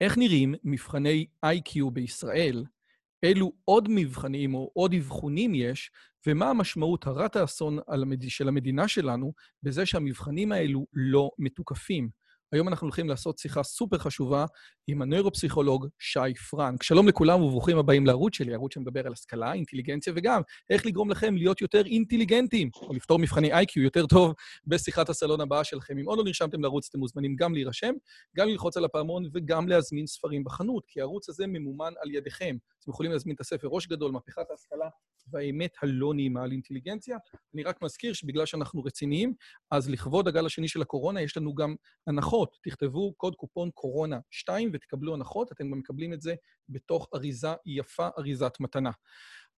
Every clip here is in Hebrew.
איך נראים מבחני איי-קיו בישראל? אילו עוד מבחנים או עוד אבחונים יש, ומה המשמעות הרת האסון של המדינה שלנו בזה שהמבחנים האלו לא מתוקפים? היום אנחנו הולכים לעשות שיחה סופר חשובה עם הנוירופסיכולוג שי פרנק. שלום לכולם וברוכים הבאים לערוץ שלי, ערוץ שמדבר על השכלה, אינטליגנציה וגם איך לגרום לכם להיות יותר אינטליגנטים, או לפתור מבחני איי-קיו יותר טוב בשיחת הסלון הבאה שלכם. אם עוד לא נרשמתם לערוץ, אתם מוזמנים גם להירשם, גם ללחוץ על הפעמון וגם להזמין ספרים בחנות, כי הערוץ הזה ממומן על ידיכם. אתם יכולים להזמין את הספר ראש גדול, מהפכת ההשכלה והאמת הלא נעימה על אינטליגנציה. אני רק מזכיר שבגלל שאנחנו רציניים, אז לכבוד הגל השני של הקורונה יש לנו גם הנחות. תכתבו קוד קופון קורונה 2 ותקבלו הנחות, אתם גם מקבלים את זה בתוך אריזה יפה, אריזת מתנה.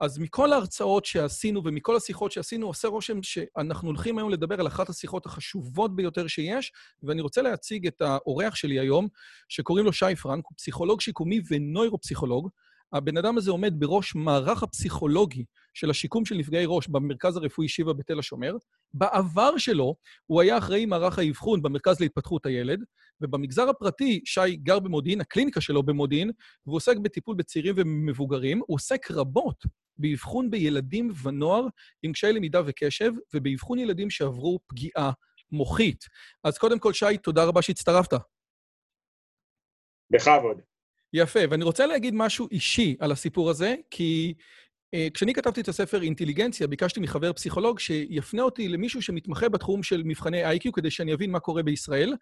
אז מכל ההרצאות שעשינו ומכל השיחות שעשינו, עושה רושם שאנחנו הולכים היום לדבר על אחת השיחות החשובות ביותר שיש, ואני רוצה להציג את האורח שלי היום, שקוראים לו שי פרנק, הוא פסיכולוג שיקומי ונוירופסיכולוג. הבן אדם הזה עומד בראש מערך הפסיכולוגי של השיקום של נפגעי ראש במרכז הרפואי שיבא בתל השומר. בעבר שלו הוא היה אחראי מערך האבחון במרכז להתפתחות הילד, ובמגזר הפרטי, שי גר במודיעין, הקליניקה שלו במודיעין, והוא עוסק בטיפול בצעירים ומבוגרים. הוא עוסק רבות באבחון בילדים ונוער עם קשיי למידה וקשב, ובאבחון ילדים שעברו פגיעה מוחית. אז קודם כל, שי, תודה רבה שהצטרפת. בכבוד. יפה, ואני רוצה להגיד משהו אישי על הסיפור הזה, כי uh, כשאני כתבתי את הספר אינטליגנציה, ביקשתי מחבר פסיכולוג שיפנה אותי למישהו שמתמחה בתחום של מבחני איי-קיו, כדי שאני אבין מה קורה בישראל,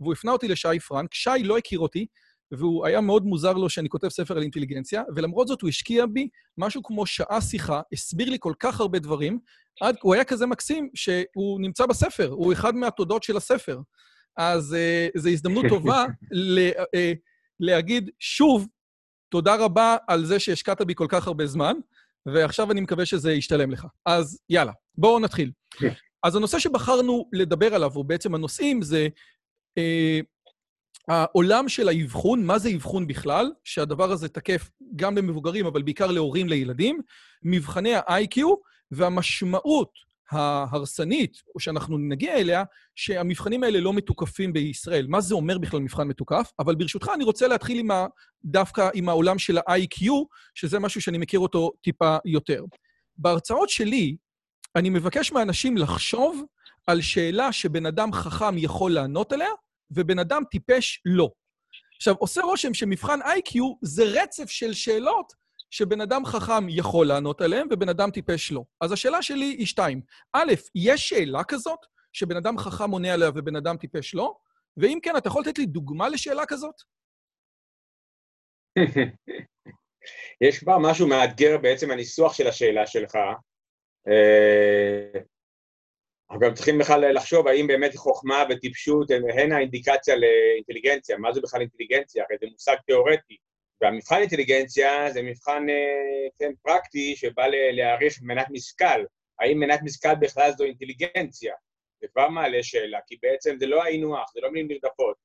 והוא הפנה אותי לשי פרנק. שי לא הכיר אותי, והוא היה מאוד מוזר לו שאני כותב ספר על אינטליגנציה, ולמרות זאת הוא השקיע בי משהו כמו שעה שיחה, הסביר לי כל כך הרבה דברים, עד, הוא היה כזה מקסים שהוא נמצא בספר, הוא אחד מהתודות של הספר. אז uh, זו הזדמנות טובה ל... Uh, להגיד שוב, תודה רבה על זה שהשקעת בי כל כך הרבה זמן, ועכשיו אני מקווה שזה ישתלם לך. אז יאללה, בואו נתחיל. כן. אז הנושא שבחרנו לדבר עליו, או בעצם הנושאים, זה אה, העולם של האבחון, מה זה אבחון בכלל, שהדבר הזה תקף גם למבוגרים, אבל בעיקר להורים לילדים, מבחני ה-IQ והמשמעות ההרסנית, או שאנחנו נגיע אליה, שהמבחנים האלה לא מתוקפים בישראל. מה זה אומר בכלל מבחן מתוקף? אבל ברשותך, אני רוצה להתחיל עם ה... דווקא עם העולם של ה-IQ, שזה משהו שאני מכיר אותו טיפה יותר. בהרצאות שלי, אני מבקש מאנשים לחשוב על שאלה שבן אדם חכם יכול לענות עליה, ובן אדם טיפש לא. עכשיו, עושה רושם שמבחן IQ זה רצף של שאלות שבן אדם חכם יכול לענות עליהם ובן אדם טיפש לא. אז השאלה שלי היא שתיים. א', יש שאלה כזאת שבן אדם חכם עונה עליה ובן אדם טיפש לא? ואם כן, אתה יכול לתת לי דוגמה לשאלה כזאת? יש בה משהו מאתגר בעצם הניסוח של השאלה שלך. אה, אנחנו גם צריכים בכלל לחשוב האם באמת חוכמה וטיפשות הן האינדיקציה לאינטליגנציה. מה זה בכלל אינטליגנציה? הרי זה מושג תיאורטי. והמבחן אינטליגנציה זה מבחן אה, כן, פרקטי שבא להעריך מנת משכל. האם מנת משכל בכלל זו אינטליגנציה? זה כבר מעלה שאלה, כי בעצם זה לא היינו הך, זה לא מילים נרדפות.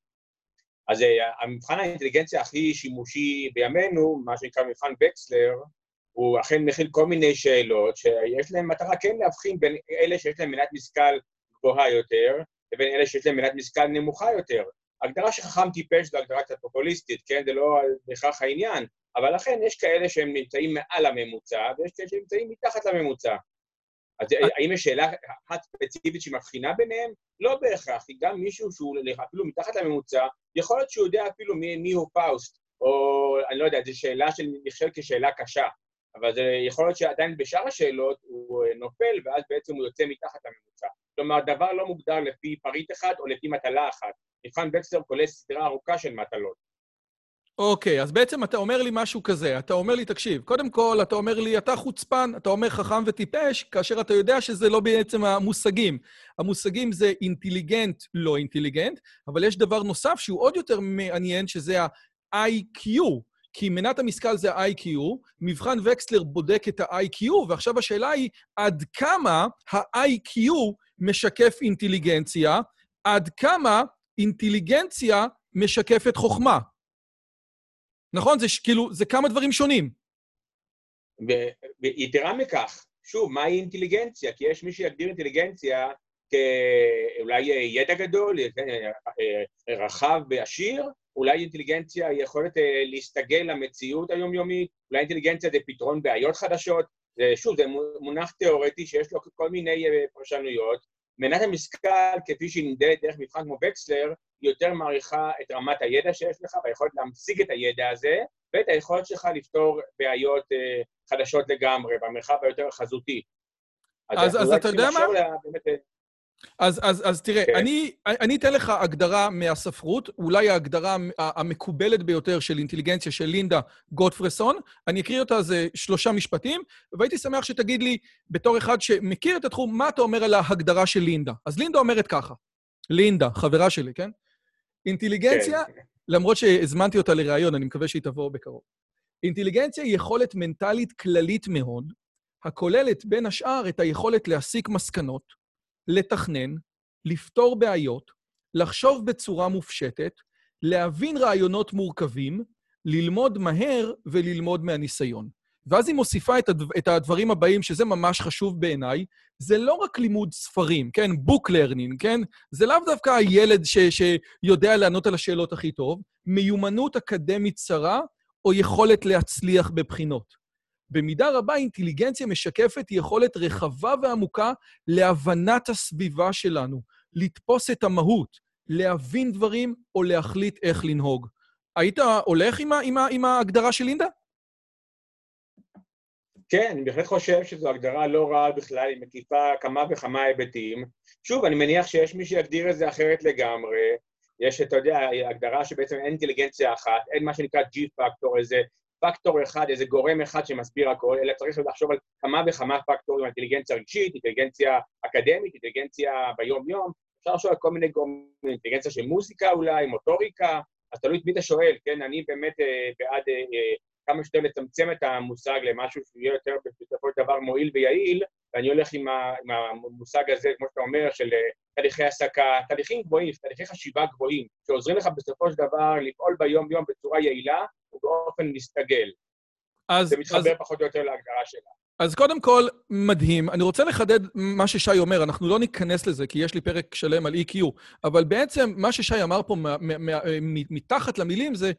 אז אה, המבחן האינטליגנציה הכי שימושי בימינו, מה שנקרא מבחן וקסלר, הוא אכן מכיל כל מיני שאלות שיש להן מטרה כן להבחין בין אלה שיש להם מנת משכל גבוהה יותר לבין אלה שיש להם מנת משכל נמוכה יותר. הגדרה שחכם טיפש זו הגדרה קצת פופוליסטית, כן? זה לא בהכרח העניין, אבל לכן יש כאלה שהם נמצאים מעל הממוצע, ויש כאלה שנמצאים מתחת לממוצע. אז האם יש שאלה אחת ספציפית שמבחינה ביניהם? לא בהכרח, כי גם מישהו שהוא אפילו מתחת לממוצע, יכול להיות שהוא יודע אפילו מי, מי הוא פאוסט, או אני לא יודע, זו שאלה שנחשבת כשאלה קשה, אבל זה יכול להיות שעדיין בשאר השאלות הוא נופל, ואז בעצם הוא יוצא מתחת לממוצע. כלומר, דבר לא מוגדר לפי פריט אחד או לפי מטלה אחת. מבחן וקסלר כולל סדרה ארוכה של מטלות. אוקיי, אז בעצם אתה אומר לי משהו כזה, אתה אומר לי, תקשיב, קודם כל, אתה אומר לי, אתה חוצפן, אתה אומר חכם וטיפש, כאשר אתה יודע שזה לא בעצם המושגים. המושגים זה אינטליגנט, לא אינטליגנט, אבל יש דבר נוסף שהוא עוד יותר מעניין, שזה ה-IQ, כי מנת המשכל זה ה-IQ, מבחן וקסלר בודק את ה-IQ, ועכשיו השאלה היא, עד כמה ה-IQ משקף אינטליגנציה, עד כמה אינטליגנציה משקפת חוכמה. נכון? זה כאילו, זה כמה דברים שונים. ויתרה מכך, שוב, מהי אינטליגנציה? כי יש מי שיגדיר אינטליגנציה כאולי ידע גדול, רחב ועשיר, אולי אינטליגנציה היא יכולת אה, להסתגל למציאות היומיומית, אולי אינטליגנציה זה פתרון בעיות חדשות, שוב, זה מונח תיאורטי שיש לו כל מיני אה, פרשנויות. מנת המשכל, כפי שהיא נמדדת דרך מבחן כמו וקסלר, היא יותר מעריכה את רמת הידע שיש לך והיכולת להמשיג את הידע הזה, ואת היכולת שלך לפתור בעיות uh, חדשות לגמרי, במרחב היותר חזותי. אז, אז, אז אתה יודע מה? לה, באמת, אז, אז, אז תראה, כן. אני, אני אתן לך הגדרה מהספרות, אולי ההגדרה המקובלת ביותר של אינטליגנציה של לינדה גוטפרסון. אני אקריא אותה, זה שלושה משפטים, והייתי שמח שתגיד לי, בתור אחד שמכיר את התחום, מה אתה אומר על ההגדרה של לינדה. אז לינדה אומרת ככה, לינדה, חברה שלי, כן? אינטליגנציה, כן. למרות שהזמנתי אותה לראיון, אני מקווה שהיא תבוא בקרוב. אינטליגנציה היא יכולת מנטלית כללית מאוד, הכוללת בין השאר את היכולת להסיק מסקנות, לתכנן, לפתור בעיות, לחשוב בצורה מופשטת, להבין רעיונות מורכבים, ללמוד מהר וללמוד מהניסיון. ואז היא מוסיפה את, הדו, את הדברים הבאים, שזה ממש חשוב בעיניי, זה לא רק לימוד ספרים, כן? book learning, כן? זה לאו דווקא הילד ש, שיודע לענות על השאלות הכי טוב, מיומנות אקדמית צרה או יכולת להצליח בבחינות. במידה רבה אינטליגנציה משקפת יכולת רחבה ועמוקה להבנת הסביבה שלנו, לתפוס את המהות, להבין דברים או להחליט איך לנהוג. היית הולך עם, עם, עם ההגדרה של לינדה? כן, אני בהחלט חושב שזו הגדרה לא רעה בכלל, היא מקיפה כמה וכמה היבטים. שוב, אני מניח שיש מי שיגדיר את זה אחרת לגמרי. יש, אתה יודע, הגדרה שבעצם אין אינטליגנציה אחת, אין מה שנקרא G-פקטור, איזה פקטור אחד, איזה גורם אחד שמסביר הכל, אלא צריך לחשוב על כמה וכמה פקטורים, אינטליגנציה רגשית, אינטליגנציה אקדמית, אינטליגנציה ביום-יום, אפשר לחשוב על כל מיני גורמים, אינטליגנציה של מוזיקה אולי, מוטוריקה, אז תלוי את מי אתה שואל, כן? אני באמת אה, בעד אה, אה, כמה שיותר לצמצם את המושג למשהו שיהיה יותר בסופו של דבר מועיל ויעיל, ואני הולך עם, ה, עם המושג הזה, כמו שאתה אומר, של אה, תהליכי העסקה, תהליכים גבוהים, תהליכי חשיבה גבוהים, שעוזרים לך בסופו של דבר לפעול ביום-יום בצורה יעילה ובאופן מסתגל. אז... זה מתחבר אז... פחות או יותר להגדרה שלה. אז קודם כל, מדהים. אני רוצה לחדד מה ששי אומר, אנחנו לא ניכנס לזה, כי יש לי פרק שלם על EQ, אבל בעצם מה ששי אמר פה מתחת למילים זה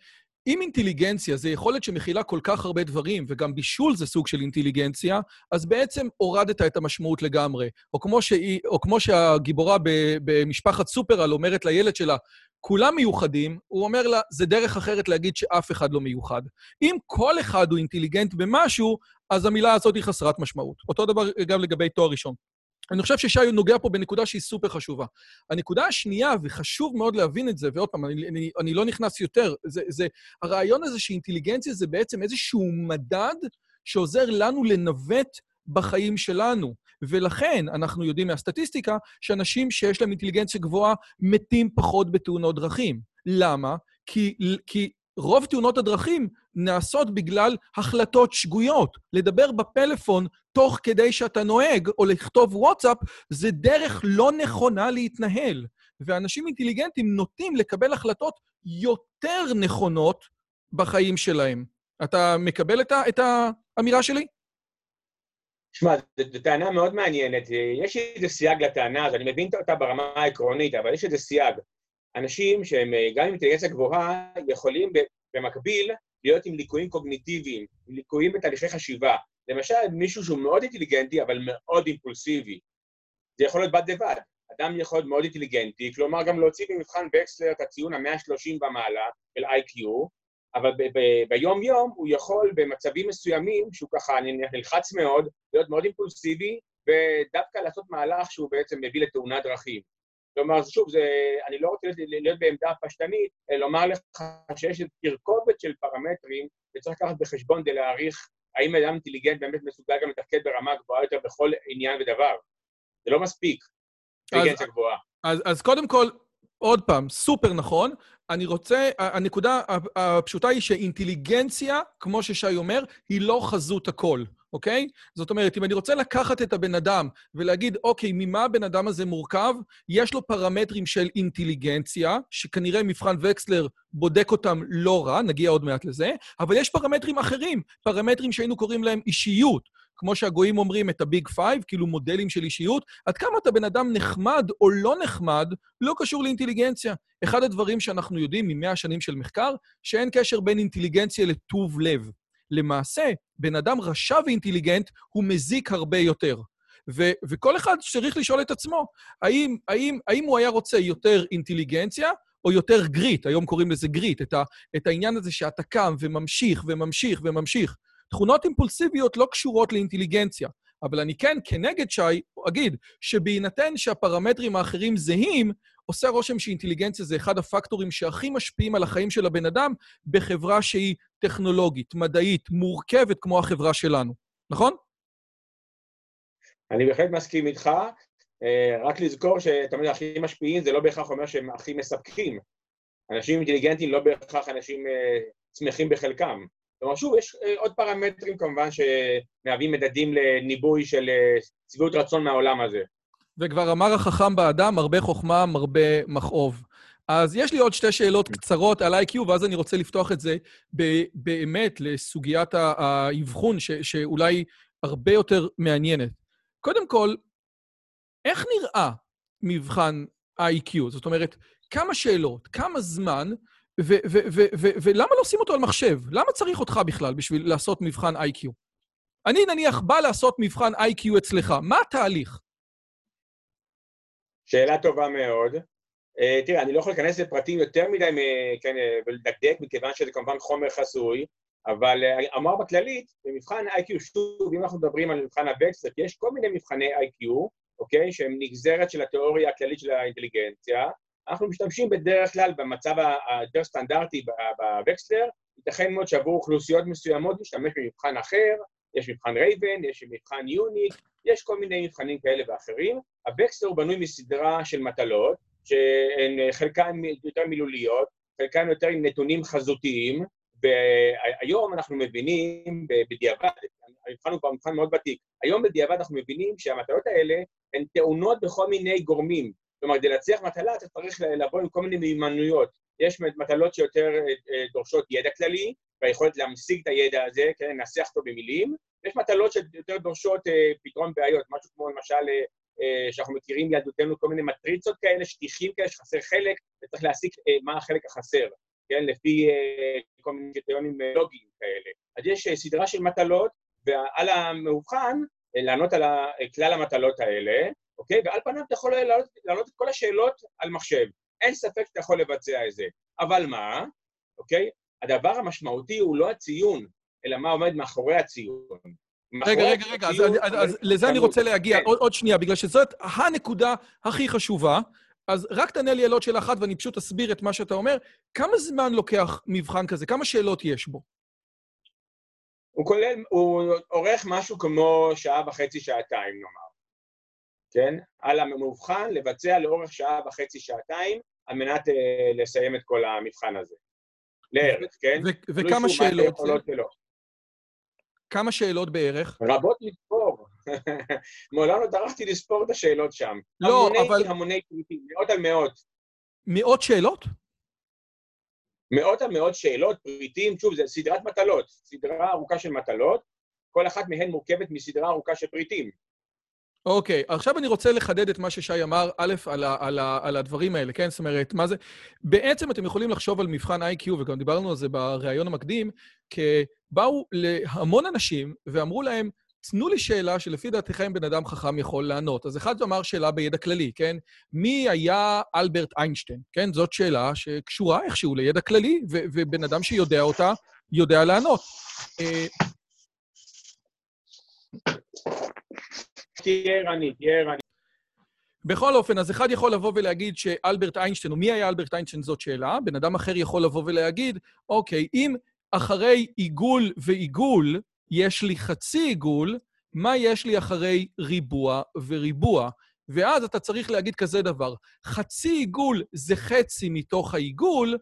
אם אינטליגנציה זה יכולת שמכילה כל כך הרבה דברים, וגם בישול זה סוג של אינטליגנציה, אז בעצם הורדת את המשמעות לגמרי. או כמו, שהיא, או כמו שהגיבורה במשפחת סופרל אומרת לילד שלה, כולם מיוחדים, הוא אומר לה, זה דרך אחרת להגיד שאף אחד לא מיוחד. אם כל אחד הוא אינטליגנט במשהו, אז המילה הזאת היא חסרת משמעות. אותו דבר גם לגבי תואר ראשון. אני חושב ששי נוגע פה בנקודה שהיא סופר חשובה. הנקודה השנייה, וחשוב מאוד להבין את זה, ועוד פעם, אני, אני, אני לא נכנס יותר, זה, זה הרעיון הזה שאינטליגנציה זה בעצם איזשהו מדד שעוזר לנו לנווט בחיים שלנו. ולכן אנחנו יודעים מהסטטיסטיקה שאנשים שיש להם אינטליגנציה גבוהה מתים פחות בתאונות דרכים. למה? כי, כי רוב תאונות הדרכים נעשות בגלל החלטות שגויות. לדבר בפלאפון תוך כדי שאתה נוהג, או לכתוב וואטסאפ, זה דרך לא נכונה להתנהל. ואנשים אינטליגנטים נוטים לקבל החלטות יותר נכונות בחיים שלהם. אתה מקבל את, את האמירה שלי? שמע, זו טענה מאוד מעניינת. יש איזה סייג לטענה הזו, אני מבין אותה ברמה העקרונית, אבל יש איזה סייג. אנשים שהם גם עם אינטליגנציה גבוהה, יכולים במקביל להיות עם ליקויים קוגניטיביים, עם ליקויים בתהליכי חשיבה. למשל, מישהו שהוא מאוד אינטליגנטי, אבל מאוד אימפולסיבי. זה יכול להיות בד בבד. אדם יכול להיות מאוד אינטליגנטי, כלומר גם להוציא במבחן וקסלר את הציון ה-130 במעלה של IQ, אבל ביום-יום הוא יכול במצבים מסוימים, שהוא ככה נלחץ מאוד, להיות מאוד אימפולסיבי, ודווקא לעשות מהלך שהוא בעצם מביא לתאונת דרכים. כלומר, שוב, זה, אני לא רוצה להיות, בעמדה פשטנית, לומר לך שיש תרכובת של פרמטרים וצריך לקחת בחשבון כדי להעריך האם אדם אינטליגנט באמת מסוגל גם לתפקד ברמה גבוהה יותר בכל עניין ודבר. זה לא מספיק, אינטליגנציה גבוהה. אז, אז קודם כל, עוד פעם, סופר נכון. אני רוצה, הנקודה הפשוטה היא שאינטליגנציה, כמו ששי אומר, היא לא חזות הכל, אוקיי? זאת אומרת, אם אני רוצה לקחת את הבן אדם ולהגיד, אוקיי, ממה הבן אדם הזה מורכב? יש לו פרמטרים של אינטליגנציה, שכנראה מבחן וקסלר בודק אותם לא רע, נגיע עוד מעט לזה, אבל יש פרמטרים אחרים, פרמטרים שהיינו קוראים להם אישיות. כמו שהגויים אומרים, את ה Big Five, כאילו מודלים של אישיות, עד כמה אתה בן אדם נחמד או לא נחמד, לא קשור לאינטליגנציה. אחד הדברים שאנחנו יודעים ממאה שנים של מחקר, שאין קשר בין אינטליגנציה לטוב לב. למעשה, בן אדם רשע ואינטליגנט הוא מזיק הרבה יותר. ו- וכל אחד צריך לשאול את עצמו, האם, האם, האם הוא היה רוצה יותר אינטליגנציה או יותר גריט, היום קוראים לזה גריט, את, ה- את העניין הזה שאתה קם וממשיך וממשיך וממשיך. תכונות אימפולסיביות לא קשורות לאינטליגנציה, אבל אני כן, כנגד שי, אגיד שבהינתן שהפרמטרים האחרים זהים, עושה רושם שאינטליגנציה זה אחד הפקטורים שהכי משפיעים על החיים של הבן אדם בחברה שהיא טכנולוגית, מדעית, מורכבת כמו החברה שלנו. נכון? אני בהחלט מסכים איתך. אה, רק לזכור שתמיד הכי משפיעים זה לא בהכרח אומר שהם הכי מספקים. אנשים אינטליגנטים לא בהכרח אנשים אה, שמחים בחלקם. כלומר, שוב, יש אה, עוד פרמטרים כמובן שמהווים מדדים לניבוי של שביעות רצון מהעולם הזה. וכבר אמר החכם באדם, הרבה חוכמה, מרבה מכאוב. אז יש לי עוד שתי שאלות קצרות על IQ, ואז אני רוצה לפתוח את זה באמת לסוגיית האבחון, ש- שאולי הרבה יותר מעניינת. קודם כל, איך נראה מבחן IQ? זאת אומרת, כמה שאלות, כמה זמן, ולמה לא עושים אותו על מחשב? למה צריך אותך בכלל בשביל לעשות מבחן IQ? אני נניח בא לעשות מבחן IQ אצלך, מה התהליך? שאלה טובה מאוד. Uh, תראה, אני לא יכול להיכנס לפרטים יותר מדי כן, uh, ולדקדק, מכיוון שזה כמובן חומר חסוי, אבל uh, אמר בכללית, במבחן IQ, שוב, אם אנחנו מדברים על מבחן הבקסט, יש כל מיני מבחני IQ, אוקיי? שהם נגזרת של התיאוריה הכללית של האינטליגנציה. אנחנו משתמשים בדרך כלל במצב היותר סטנדרטי בווקסלר, ייתכן מאוד שעבור אוכלוסיות מסוימות נשתמש במבחן אחר, יש מבחן רייבן, יש מבחן יוניק, יש כל מיני מבחנים כאלה ואחרים. הווקסלר בנוי מסדרה של מטלות, שהן חלקן יותר מילוליות, חלקן יותר עם נתונים חזותיים, והיום אנחנו מבינים בדיעבד, המבחן הוא כבר מבחן מאוד ותיק, היום בדיעבד אנחנו מבינים שהמטלות האלה הן טעונות בכל מיני גורמים. כלומר, כדי להצליח מטלה אתה צריך לבוא עם כל מיני מיומנויות. יש מטלות שיותר אה, דורשות ידע כללי, והיכולת להמשיג את הידע הזה, כן, לנסח אותו במילים. יש מטלות שיותר דורשות אה, פתרון בעיות, משהו כמו למשל, אה, אה, שאנחנו מכירים מילדותנו כל מיני מטריצות כאלה, שטיחים כאלה, שחסר חלק, וצריך להסיק אה, מה החלק החסר, כן, לפי אה, כל מיני קריטריונים אה, לוגיים כאלה. אז יש אה, סדרה של מטלות, ועל המאובחן, אה, לענות על כלל המטלות האלה, אוקיי? ועל פניו אתה יכול לענות, לענות את כל השאלות על מחשב. אין ספק שאתה יכול לבצע את זה. אבל מה, אוקיי? הדבר המשמעותי הוא לא הציון, אלא מה עומד מאחורי הציון. רגע, רגע, רגע, אז, אז, אז לזה אני רוצה להגיע כן. עוד, עוד שנייה, בגלל שזאת הנקודה הכי חשובה. אז רק תענה לי על עוד שאלה אחת ואני פשוט אסביר את מה שאתה אומר. כמה זמן לוקח מבחן כזה? כמה שאלות יש בו? הוא כולל, הוא עורך משהו כמו שעה וחצי, שעתיים, נאמר. כן? על המאובחן לבצע לאורך שעה וחצי, שעתיים, על מנת uh, לסיים את כל המבחן הזה. לערך, כן? וכמה שאלות זה? כמה שאלות בערך? רבות לספור. מעולם לא טרחתי לספור את השאלות שם. לא, המוני, אבל... המוני פריטים, מאות על מאות. מאות שאלות? מאות על מאות שאלות, פריטים, שוב, זו סדרת מטלות, סדרה ארוכה של מטלות, כל אחת מהן מורכבת מסדרה ארוכה של פריטים. אוקיי, okay, עכשיו אני רוצה לחדד את מה ששי אמר, א', על, ה, על, ה, על הדברים האלה, כן? זאת אומרת, מה זה... בעצם אתם יכולים לחשוב על מבחן איי-קיו, וגם דיברנו על זה בריאיון המקדים, כי באו להמון אנשים ואמרו להם, תנו לי שאלה שלפי דעתכם בן אדם חכם יכול לענות. אז אחד אמר שאלה בידע כללי, כן? מי היה אלברט איינשטיין? כן? זאת שאלה שקשורה איכשהו לידע כללי, ו- ובן אדם שיודע אותה, יודע לענות. בכל אופן, אז אחד יכול לבוא ולהגיד שאלברט איינשטיין, או מי היה אלברט איינשטיין זאת שאלה, בן אדם אחר יכול לבוא ולהגיד, אוקיי, אם אחרי עיגול ועיגול יש לי חצי עיגול, מה יש לי אחרי ריבוע וריבוע? ואז אתה צריך להגיד כזה דבר, חצי עיגול זה חצי מתוך העיגול,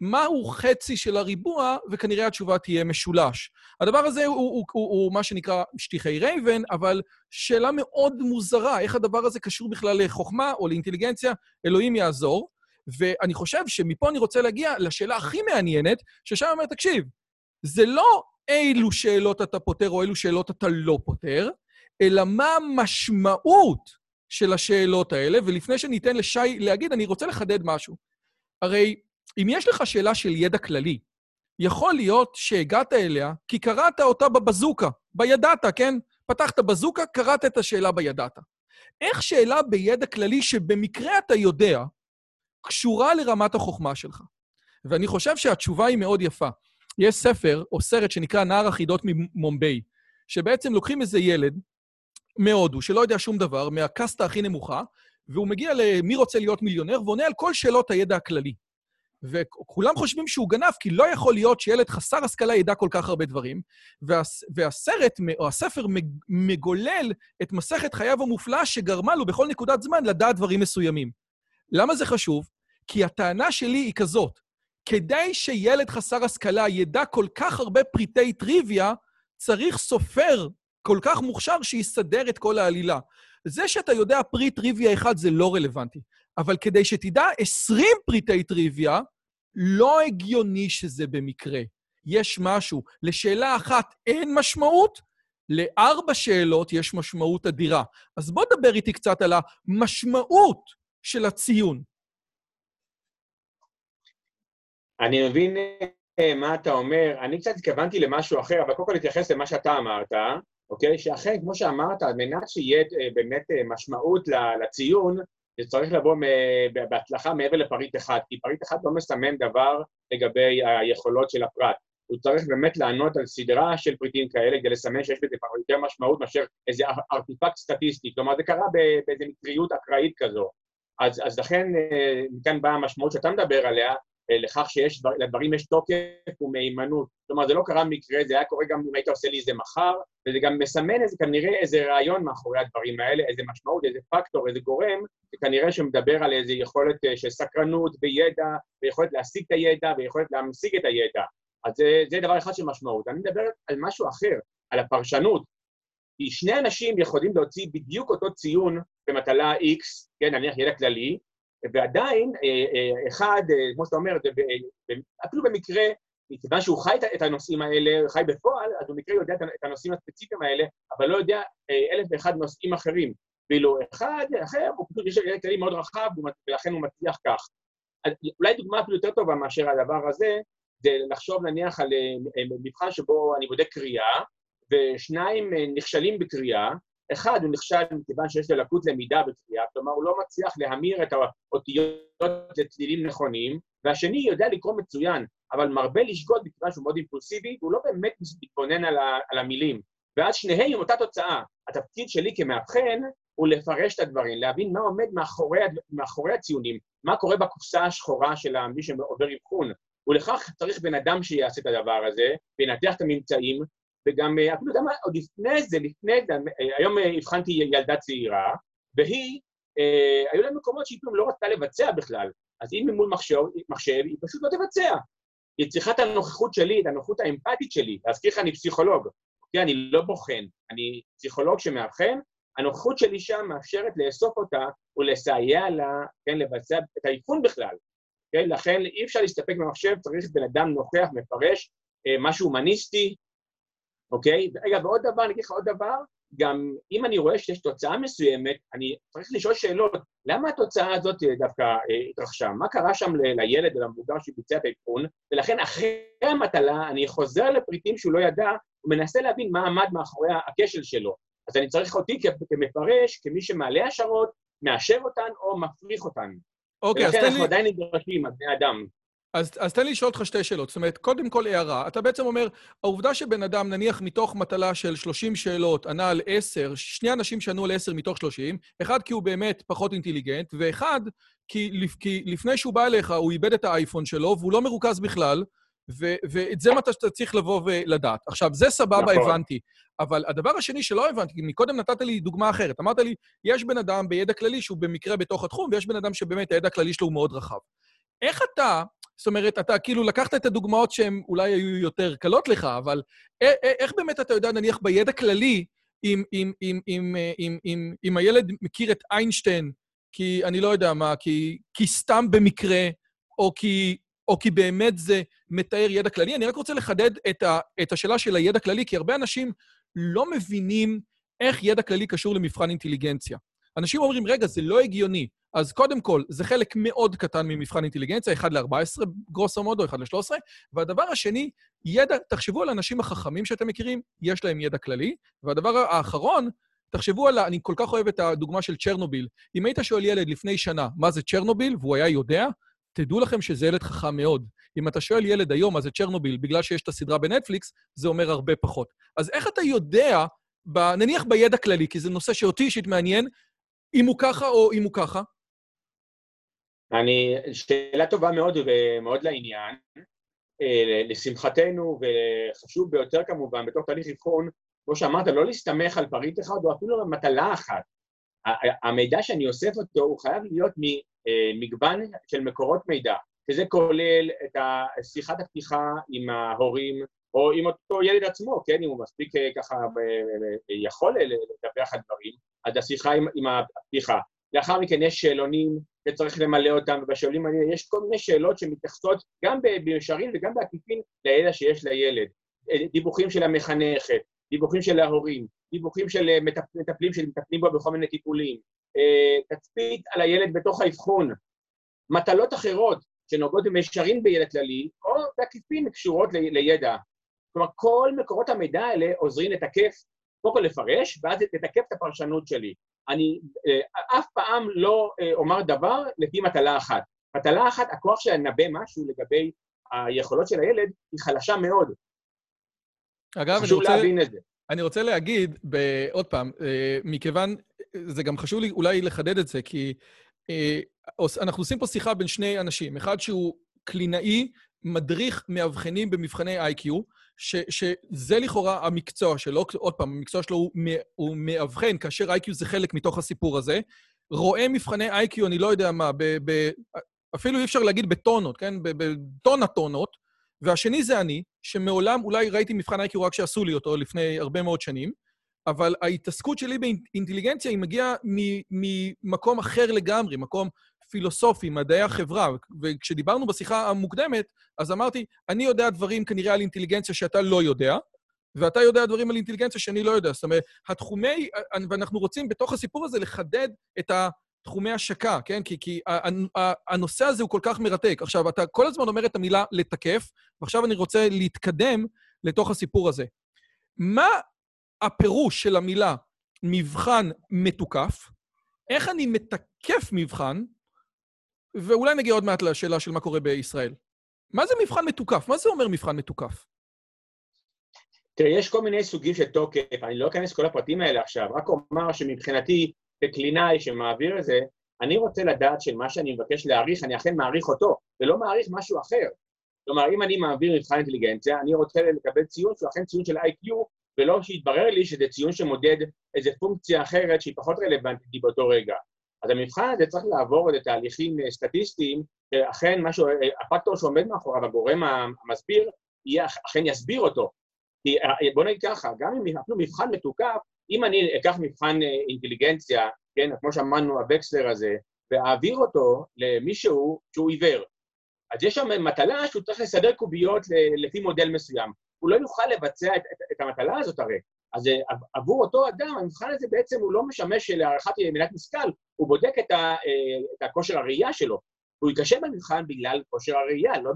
מהו חצי של הריבוע, וכנראה התשובה תהיה משולש. הדבר הזה הוא, הוא, הוא, הוא מה שנקרא שטיחי רייבן, אבל שאלה מאוד מוזרה, איך הדבר הזה קשור בכלל לחוכמה או לאינטליגנציה, אלוהים יעזור. ואני חושב שמפה אני רוצה להגיע לשאלה הכי מעניינת, ששם אומר, תקשיב, זה לא אילו שאלות אתה פותר או אילו שאלות אתה לא פותר, אלא מה המשמעות של השאלות האלה, ולפני שניתן לשי להגיד, אני רוצה לחדד משהו. הרי אם יש לך שאלה של ידע כללי, יכול להיות שהגעת אליה כי קראת אותה בבזוקה, בידעת, כן? פתחת בזוקה, קראת את השאלה בידעת. איך שאלה בידע כללי שבמקרה אתה יודע, קשורה לרמת החוכמה שלך? ואני חושב שהתשובה היא מאוד יפה. יש ספר או סרט שנקרא נער החידות ממומביי, שבעצם לוקחים איזה ילד מהודו, שלא יודע שום דבר, מהקסטה הכי נמוכה, והוא מגיע למי רוצה להיות מיליונר, ועונה על כל שאלות הידע הכללי. וכולם חושבים שהוא גנב, כי לא יכול להיות שילד חסר השכלה ידע כל כך הרבה דברים, והס, והסרט, או הספר, מגולל את מסכת חייו המופלאה שגרמה לו בכל נקודת זמן לדעת דברים מסוימים. למה זה חשוב? כי הטענה שלי היא כזאת, כדי שילד חסר השכלה ידע כל כך הרבה פריטי טריוויה, צריך סופר כל כך מוכשר שיסדר את כל העלילה. זה שאתה יודע פריט טריוויה אחד זה לא רלוונטי. אבל כדי שתדע 20 פריטי טריוויה, לא הגיוני שזה במקרה. יש משהו. לשאלה אחת אין משמעות, לארבע שאלות יש משמעות אדירה. אז בוא דבר איתי קצת על המשמעות של הציון. אני מבין אה, מה אתה אומר. אני קצת התכוונתי למשהו אחר, אבל קודם כל להתייחס למה שאתה אמרת, אוקיי? שאכן, כמו שאמרת, על מנת שיהיה אה, באמת אה, משמעות לציון, זה צריך לבוא בהצלחה מעבר לפריט אחד, כי פריט אחד לא מסמן דבר לגבי היכולות של הפרט. הוא צריך באמת לענות על סדרה של פריטים כאלה כדי לסמן שיש בזה יותר משמעות מאשר איזה ארטיפקט סטטיסטי. כלומר, זה קרה באיזו מקריות אקראית כזו. אז, אז לכן מכאן באה המשמעות שאתה מדבר עליה, אה, לכך שיש, לדברים יש תוקף ומהימנות. כלומר, זה לא קרה במקרה, זה היה קורה גם אם היית עושה לי איזה מחר, וזה גם מסמן איזה, כנראה איזה רעיון מאחורי הדברים האלה, איזה משמעות, איזה פקטור, איזה גורם, שכנראה שמדבר על איזה יכולת אה, של סקרנות וידע, ויכולת להשיג את הידע, ויכולת להמשיג את הידע. אז זה, זה דבר אחד של משמעות. אני מדבר על משהו אחר, על הפרשנות. כי שני אנשים יכולים להוציא בדיוק אותו ציון במטלה X, כן, נניח ידע כללי, ועדיין, אה, אה, אחד, אה, כמו שאתה אומר, אפילו במקרה, מכיוון שהוא חי את הנושאים האלה, חי בפועל, אז במקרה יודע את הנושאים הספציפיים האלה, אבל לא יודע אלף ואחד נושאים אחרים. ואילו אחד אחר, הוא פשוט יש כללי מאוד רחב, ולכן הוא מצליח כך. אולי דוגמה אפילו יותר טובה מאשר הדבר הזה, זה לחשוב נניח על מבחן שבו אני בודק קריאה, ושניים נכשלים בקריאה, אחד, הוא נכשל מכיוון שיש לו לקות למידה בקריאה, כלומר הוא לא מצליח להמיר את האותיות לצלילים נכונים, והשני יודע לקרוא מצוין, אבל מרבה לשגות מכיוון שהוא מאוד אימפולסיבי, והוא לא באמת מתבונן על, על המילים. ואז שניהם עם אותה תוצאה. התפקיד שלי כמאבחן הוא לפרש את הדברים, להבין מה עומד מאחורי, מאחורי הציונים, מה קורה בקופסה השחורה של מי שעובר אבחון. ולכך צריך בן אדם שיעשה את הדבר הזה, וינתח את הממצאים, וגם, אה, אפילו יודע מה, עוד לפני זה, לפני זה, אה, היום אה, הבחנתי ילדה צעירה, והיא, היו לה מקומות שהיא פתאום לא רצתה לבצע בכלל. אז אם מול מחשב, מחשב, היא פשוט לא תבצע. היא צריכה את הנוכחות שלי, את הנוכחות האמפתית שלי. להזכיר לך, אני פסיכולוג, אוקיי? אני לא בוחן, אני פסיכולוג שמאבחן, הנוכחות שלי שם מאפשרת לאסוף אותה ולסייע לה, כן, לבצע את האבחון בכלל. כן? לכן אי אפשר להסתפק במחשב, צריך בן אדם נוכח, מפרש, משהו הומניסטי, אוקיי? רגע, ועוד דבר, אני אגיד לך עוד דבר, גם אם אני רואה שיש תוצאה מסוימת, אני צריך לשאול שאלות, למה התוצאה הזאת דווקא אה, התרחשה? מה קרה שם לילד או למבוגר שביצע את האבחון? ולכן אחרי המטלה אני חוזר לפריטים שהוא לא ידע, ומנסה להבין מה עמד מאחורי הכשל שלו. אז אני צריך אותי כמפרש, כמי שמעלה השערות, מאשר אותן או מפריך אותן. אוקיי, אז תן לי... ולכן אנחנו עדיין נדרשים, בני אדם. אז, אז תן לי לשאול אותך שתי שאלות. זאת אומרת, קודם כל הערה. אתה בעצם אומר, העובדה שבן אדם, נניח מתוך מטלה של 30 שאלות, ענה על 10, שני אנשים שענו על 10 מתוך 30, אחד כי הוא באמת פחות אינטליגנט, ואחד כי, כי לפני שהוא בא אליך, הוא איבד את האייפון שלו, והוא לא מרוכז בכלל, ו- ואת זה מה שאתה צריך לבוא ולדעת. עכשיו, זה סבבה, נכון. הבנתי. אבל הדבר השני שלא הבנתי, מקודם נתת לי דוגמה אחרת. אמרת לי, יש בן אדם בידע כללי שהוא במקרה בתוך התחום, ויש בן אדם שבאמת הידע הכללי שלו הוא מאוד רחב. איך אתה, זאת אומרת, אתה כאילו לקחת את הדוגמאות שהן אולי היו יותר קלות לך, אבל איך באמת אתה יודע, נניח, בידע כללי, אם, אם, אם, אם, אם, אם, אם הילד מכיר את איינשטיין, כי אני לא יודע מה, כי, כי סתם במקרה, או כי, או כי באמת זה מתאר ידע כללי. אני רק רוצה לחדד את, ה, את השאלה של הידע כללי, כי הרבה אנשים לא מבינים איך ידע כללי קשור למבחן אינטליגנציה. אנשים אומרים, רגע, זה לא הגיוני. אז קודם כל, זה חלק מאוד קטן ממבחן אינטליגנציה, 1 ל-14, גרוסו מודו, 1 ל-13. והדבר השני, ידע, תחשבו על האנשים החכמים שאתם מכירים, יש להם ידע כללי. והדבר האחרון, תחשבו על. אני כל כך אוהב את הדוגמה של צ'רנוביל. אם היית שואל ילד לפני שנה מה זה צ'רנוביל, והוא היה יודע, תדעו לכם שזה ילד חכם מאוד. אם אתה שואל ילד היום מה זה צ'רנוביל בגלל שיש את הסדרה בנטפליקס, זה אומר הרבה פחות. אז איך אתה יודע, ב... נניח בידע כללי, כי זה נושא שאותי אישית מעניין, אם הוא ככה או אם הוא ככה? אני, שאלה טובה מאוד ומאוד לעניין. אה, לשמחתנו, וחשוב ביותר כמובן, בתוך תהליך אבחון, כמו שאמרת, לא להסתמך על פריט אחד או אפילו על מטלה אחת. המידע שאני אוסף אותו הוא חייב להיות ממגוון של מקורות מידע, שזה כולל את שיחת הפתיחה עם ההורים, או עם אותו ילד עצמו, כן, אם הוא מספיק אה, ככה יכול לדווח על דברים, אז השיחה עם, עם הפתיחה. לאחר מכן יש שאלונים שצריך למלא אותם, ובשאלונים האלה יש כל מיני שאלות שמתייחסות גם במישרין וגם בעקיפין לידע שיש לילד. דיווחים של המחנכת, דיווחים של ההורים, דיווחים של אה, מטפלים שמטפלים בו בכל מיני טיפולים, אה, תצפית על הילד בתוך האבחון, מטלות אחרות שנוגעות במישרין בידע כללי, או בעקיפין קשורות לידע. כלומר, כל מקורות המידע האלה עוזרים לתקף, קודם כל לפרש, ואז לתקף את הפרשנות שלי. אני אה, אף פעם לא אומר דבר לפי מטלה אחת. מטלה אחת, הכוח שלה לנבא משהו לגבי היכולות של הילד היא חלשה מאוד. אגב, אני רוצה... להבין את זה. אני רוצה להגיד, ב... עוד פעם, אה, מכיוון, זה גם חשוב לי אולי לחדד את זה, כי אה, אנחנו עושים פה שיחה בין שני אנשים. אחד שהוא קלינאי, מדריך מאבחנים במבחני איי-קיו, שזה לכאורה המקצוע שלו, עוד פעם, המקצוע שלו הוא, הוא מאבחן, כאשר איי-קיו זה חלק מתוך הסיפור הזה. רואה מבחני איי-קיו, אני לא יודע מה, ב, ב, אפילו אי אפשר להגיד בטונות, כן? בטונה טונות, והשני זה אני, שמעולם, אולי ראיתי מבחן איי-קיו רק שעשו לי אותו לפני הרבה מאוד שנים, אבל ההתעסקות שלי באינטליגנציה היא מגיעה ממקום אחר לגמרי, מקום פילוסופי, מדעי החברה. וכשדיברנו בשיחה המוקדמת, אז אמרתי, אני יודע דברים כנראה על אינטליגנציה שאתה לא יודע, ואתה יודע דברים על אינטליגנציה שאני לא יודע. זאת אומרת, התחומי, ואנחנו רוצים בתוך הסיפור הזה לחדד את ה... תחומי השקה, כן? כי, כי הנושא הזה הוא כל כך מרתק. עכשיו, אתה כל הזמן אומר את המילה לתקף, ועכשיו אני רוצה להתקדם לתוך הסיפור הזה. מה הפירוש של המילה מבחן מתוקף? איך אני מתקף מבחן? ואולי נגיע עוד מעט לשאלה של מה קורה בישראל. מה זה מבחן מתוקף? מה זה אומר מבחן מתוקף? תראה, יש כל מיני סוגים של תוקף, אני לא אכנס לכל הפרטים האלה עכשיו, רק אומר שמבחינתי כקלינאי שמעביר את זה, אני רוצה לדעת שמה שאני מבקש להעריך, אני אכן מעריך אותו, ולא מעריך משהו אחר. כלומר, אם אני מעביר מבחן אינטליגנציה, אני רוצה לקבל ציון שהוא אכן ציון של IQ, ולא שיתברר לי שזה ציון שמודד איזו פונקציה אחרת שהיא פחות רלוונטית באותו רגע. אז המבחן הזה צריך לעבור איזה תהליכים סטטיסטיים, שאכן משהו, הפקטור שעומד מאחוריו, הגורם המסביר, אכן יסביר אותו. כי בוא נגיד ככה, גם אם אפילו מבחן מתוקף, אם אני אקח מבחן אה, אינטליגנציה, כן, כמו שאמרנו, הווקסלר הזה, ואעביר אותו למישהו שהוא עיוור, אז יש שם מטלה שהוא צריך לסדר קוביות לפי מודל מסוים. הוא לא יוכל לבצע את, את, את המטלה הזאת הרי. אז אה, עבור אותו אדם, המבחן הזה בעצם הוא לא משמש להערכת מילת משכל, הוא בודק את, ה, אה, את הכושר הראייה שלו. הוא ייכשל במבחן בגלל כושר הראייה, לא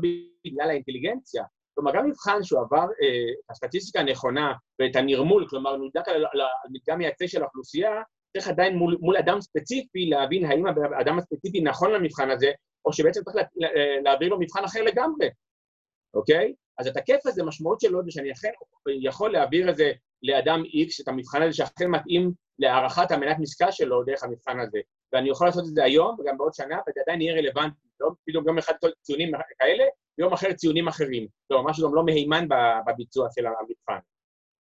בגלל האינטליגנציה. כלומר, גם מבחן שהוא עבר אה, את הסטטיסטיקה הנכונה ואת הנרמול, כלומר, נבדק על, מדגם מייצג של האוכלוסייה, צריך עדיין מול, מול אדם ספציפי להבין האם האדם הספציפי נכון למבחן הזה, או שבעצם צריך לה, להעביר לו מבחן אחר לגמרי, אוקיי? אז התקף הזה, משמעות שלו זה שאני אכן יכול להעביר את זה לאדם X, את המבחן הזה שאכן מתאים להערכת המנת משקל שלו דרך המבחן הזה. ואני יכול לעשות את זה היום וגם בעוד שנה, וזה עדיין יהיה רלוונטי. לא פתאום יום אחד ציונים כאלה, ויום אחר ציונים אחרים. לא, משהו גם לא מהימן בביצוע של המבחן.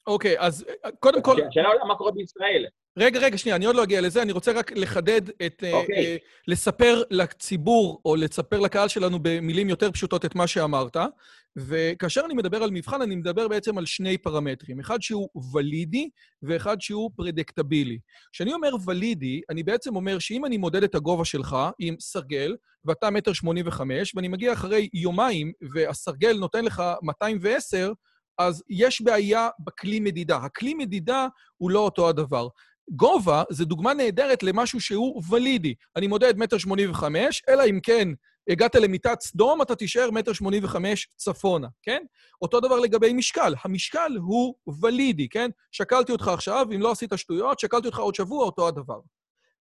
אוקיי, אז אה, קודם כל... השאלה מה קורה בישראל. רגע, רגע, שנייה, אני עוד לא אגיע לזה, אני רוצה רק לחדד את... אה, אוקיי. אה, לספר לציבור, או לספר לקהל שלנו במילים יותר פשוטות את מה שאמרת. וכאשר אני מדבר על מבחן, אני מדבר בעצם על שני פרמטרים. אחד שהוא ולידי ואחד שהוא פרדקטבילי. כשאני אומר ולידי, אני בעצם אומר שאם אני מודד את הגובה שלך עם סרגל, ואתה מטר שמונים וחמש, ואני מגיע אחרי יומיים, והסרגל נותן לך 210, אז יש בעיה בכלי מדידה. הכלי מדידה הוא לא אותו הדבר. גובה זה דוגמה נהדרת למשהו שהוא ולידי. אני מודד מטר שמונים וחמש, אלא אם כן הגעת למיטת סדום, אתה תישאר מטר שמונים וחמש צפונה, כן? אותו דבר לגבי משקל. המשקל הוא ולידי, כן? שקלתי אותך עכשיו, אם לא עשית שטויות, שקלתי אותך עוד שבוע, אותו הדבר.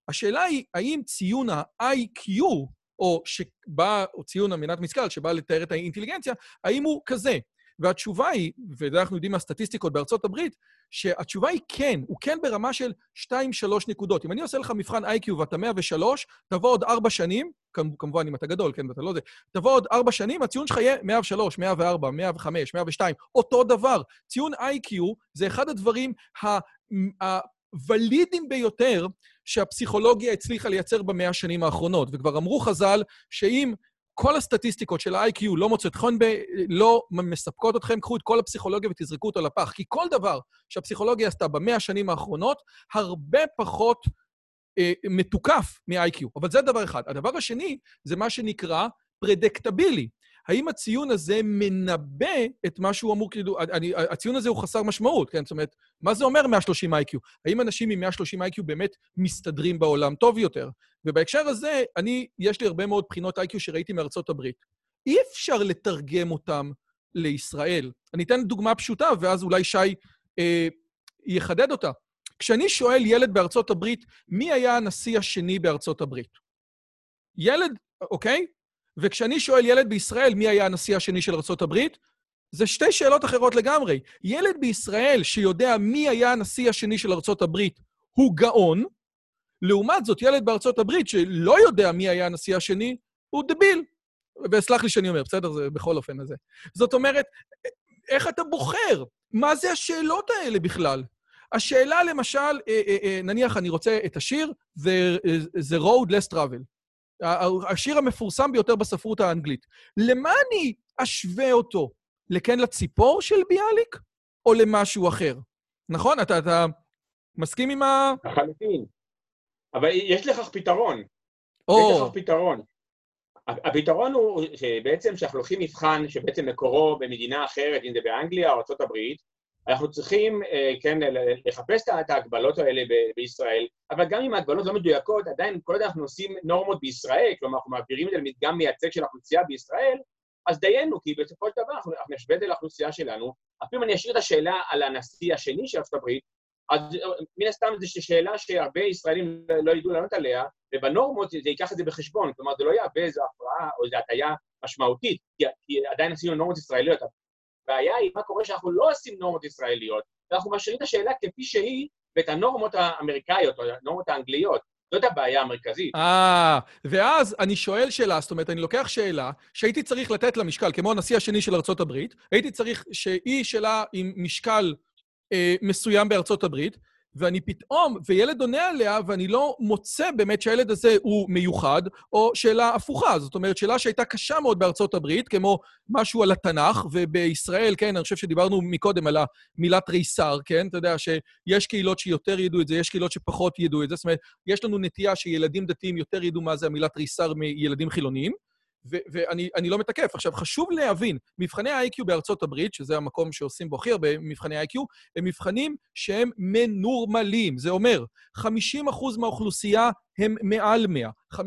השאלה היא, האם ציון ה-IQ, או שבא, או ציון המינת משקל, שבא לתאר את האינטליגנציה, האם הוא כזה? והתשובה היא, וזה אנחנו יודעים מהסטטיסטיקות בארצות הברית, שהתשובה היא כן, הוא כן ברמה של 2-3 נקודות. אם אני עושה לך מבחן איי-קיו ואתה 103, תבוא עוד 4 שנים, כמובן אם אתה גדול, כן, ואתה לא זה, תבוא עוד 4 שנים, הציון שלך יהיה 103, 104, 105, 102, אותו דבר. ציון איי-קיו זה אחד הדברים הוולידיים ביותר שהפסיכולוגיה הצליחה לייצר במאה השנים האחרונות. וכבר אמרו חז"ל שאם כל הסטטיסטיקות של ה-IQ לא מוצאות חן, לא מספקות אתכם, קחו את כל הפסיכולוגיה ותזרקו אותו לפח. כי כל דבר שהפסיכולוגיה עשתה במאה השנים האחרונות, הרבה פחות אה, מתוקף מ-IQ. אבל זה דבר אחד. הדבר השני זה מה שנקרא פרדקטבילי. האם הציון הזה מנבא את מה שהוא אמור, כאילו, הציון הזה הוא חסר משמעות, כן? זאת אומרת, מה זה אומר 130 איי-קיו? האם אנשים עם 130 איי-קיו באמת מסתדרים בעולם טוב יותר? ובהקשר הזה, אני, יש לי הרבה מאוד בחינות איי-קיו שראיתי מארצות הברית. אי אפשר לתרגם אותם לישראל. אני אתן דוגמה פשוטה, ואז אולי שי אה, יחדד אותה. כשאני שואל ילד בארצות הברית, מי היה הנשיא השני בארצות הברית? ילד, אוקיי? וכשאני שואל ילד בישראל מי היה הנשיא השני של ארה"ב, זה שתי שאלות אחרות לגמרי. ילד בישראל שיודע מי היה הנשיא השני של ארה"ב הוא גאון, לעומת זאת, ילד בארצות הברית שלא יודע מי היה הנשיא השני, הוא דביל. וסלח לי שאני אומר, בסדר? זה בכל אופן הזה. זאת אומרת, איך אתה בוחר? מה זה השאלות האלה בכלל? השאלה, למשל, אה, אה, אה, נניח אני רוצה את השיר, זה, זה Road Less Travel. השיר המפורסם ביותר בספרות האנגלית. למה אני אשווה אותו? לכן לציפור של ביאליק או למשהו אחר? נכון? אתה, אתה מסכים עם ה... לחלוטין. אבל יש לכך פתרון. או... יש לכך פתרון. הפתרון הוא שבעצם כשאנחנו לוקחים מבחן שבעצם מקורו במדינה אחרת, אם זה באנגליה או ארה"ב, אנחנו צריכים, אה, כן, לחפש את ההגבלות האלה בישראל, אבל גם אם ההגבלות לא מדויקות, עדיין כל עוד אנחנו עושים נורמות בישראל, כלומר אנחנו מעבירים את זה למדגם מייצג של האוכלוסייה בישראל, אז דיינו, כי בסופו של דבר אנחנו נשווה את זה לאוכלוסייה שלנו. אפילו אם אני אשאיר את השאלה על הנשיא השני של ארצות הברית, אז מן הסתם זו שאלה שהרבה ישראלים לא ידעו לענות עליה, ובנורמות זה ייקח את זה בחשבון, כלומר זה לא יהווה איזו הפרעה או איזו הטיה משמעותית, כי עדיין עשינו נורמות ישראליות, הבעיה היא מה קורה שאנחנו לא עושים נורמות ישראליות, ואנחנו משאירים את השאלה כפי שהיא, ואת הנורמות האמריקאיות, או הנורמות האנגליות. זאת הבעיה המרכזית. אה, ואז אני שואל שאלה, זאת אומרת, אני לוקח שאלה שהייתי צריך לתת לה משקל, כמו הנשיא השני של ארצות הברית, הייתי צריך שהיא שאלה עם משקל אה, מסוים בארצות הברית, ואני פתאום, וילד עונה עליה, ואני לא מוצא באמת שהילד הזה הוא מיוחד, או שאלה הפוכה. זאת אומרת, שאלה שהייתה קשה מאוד בארצות הברית, כמו משהו על התנ"ך, ובישראל, כן, אני חושב שדיברנו מקודם על המילה תריסר, כן? אתה יודע שיש קהילות שיותר ידעו את זה, יש קהילות שפחות ידעו את זה. זאת אומרת, יש לנו נטייה שילדים דתיים יותר ידעו מה זה המילה תריסר מילדים חילוניים. ואני לא מתקף. עכשיו, חשוב להבין, מבחני ה-IQ בארצות הברית, שזה המקום שעושים בו הכי הרבה מבחני IQ, הם מבחנים שהם מנורמליים. זה אומר, 50% מהאוכלוסייה הם מעל 100, 50%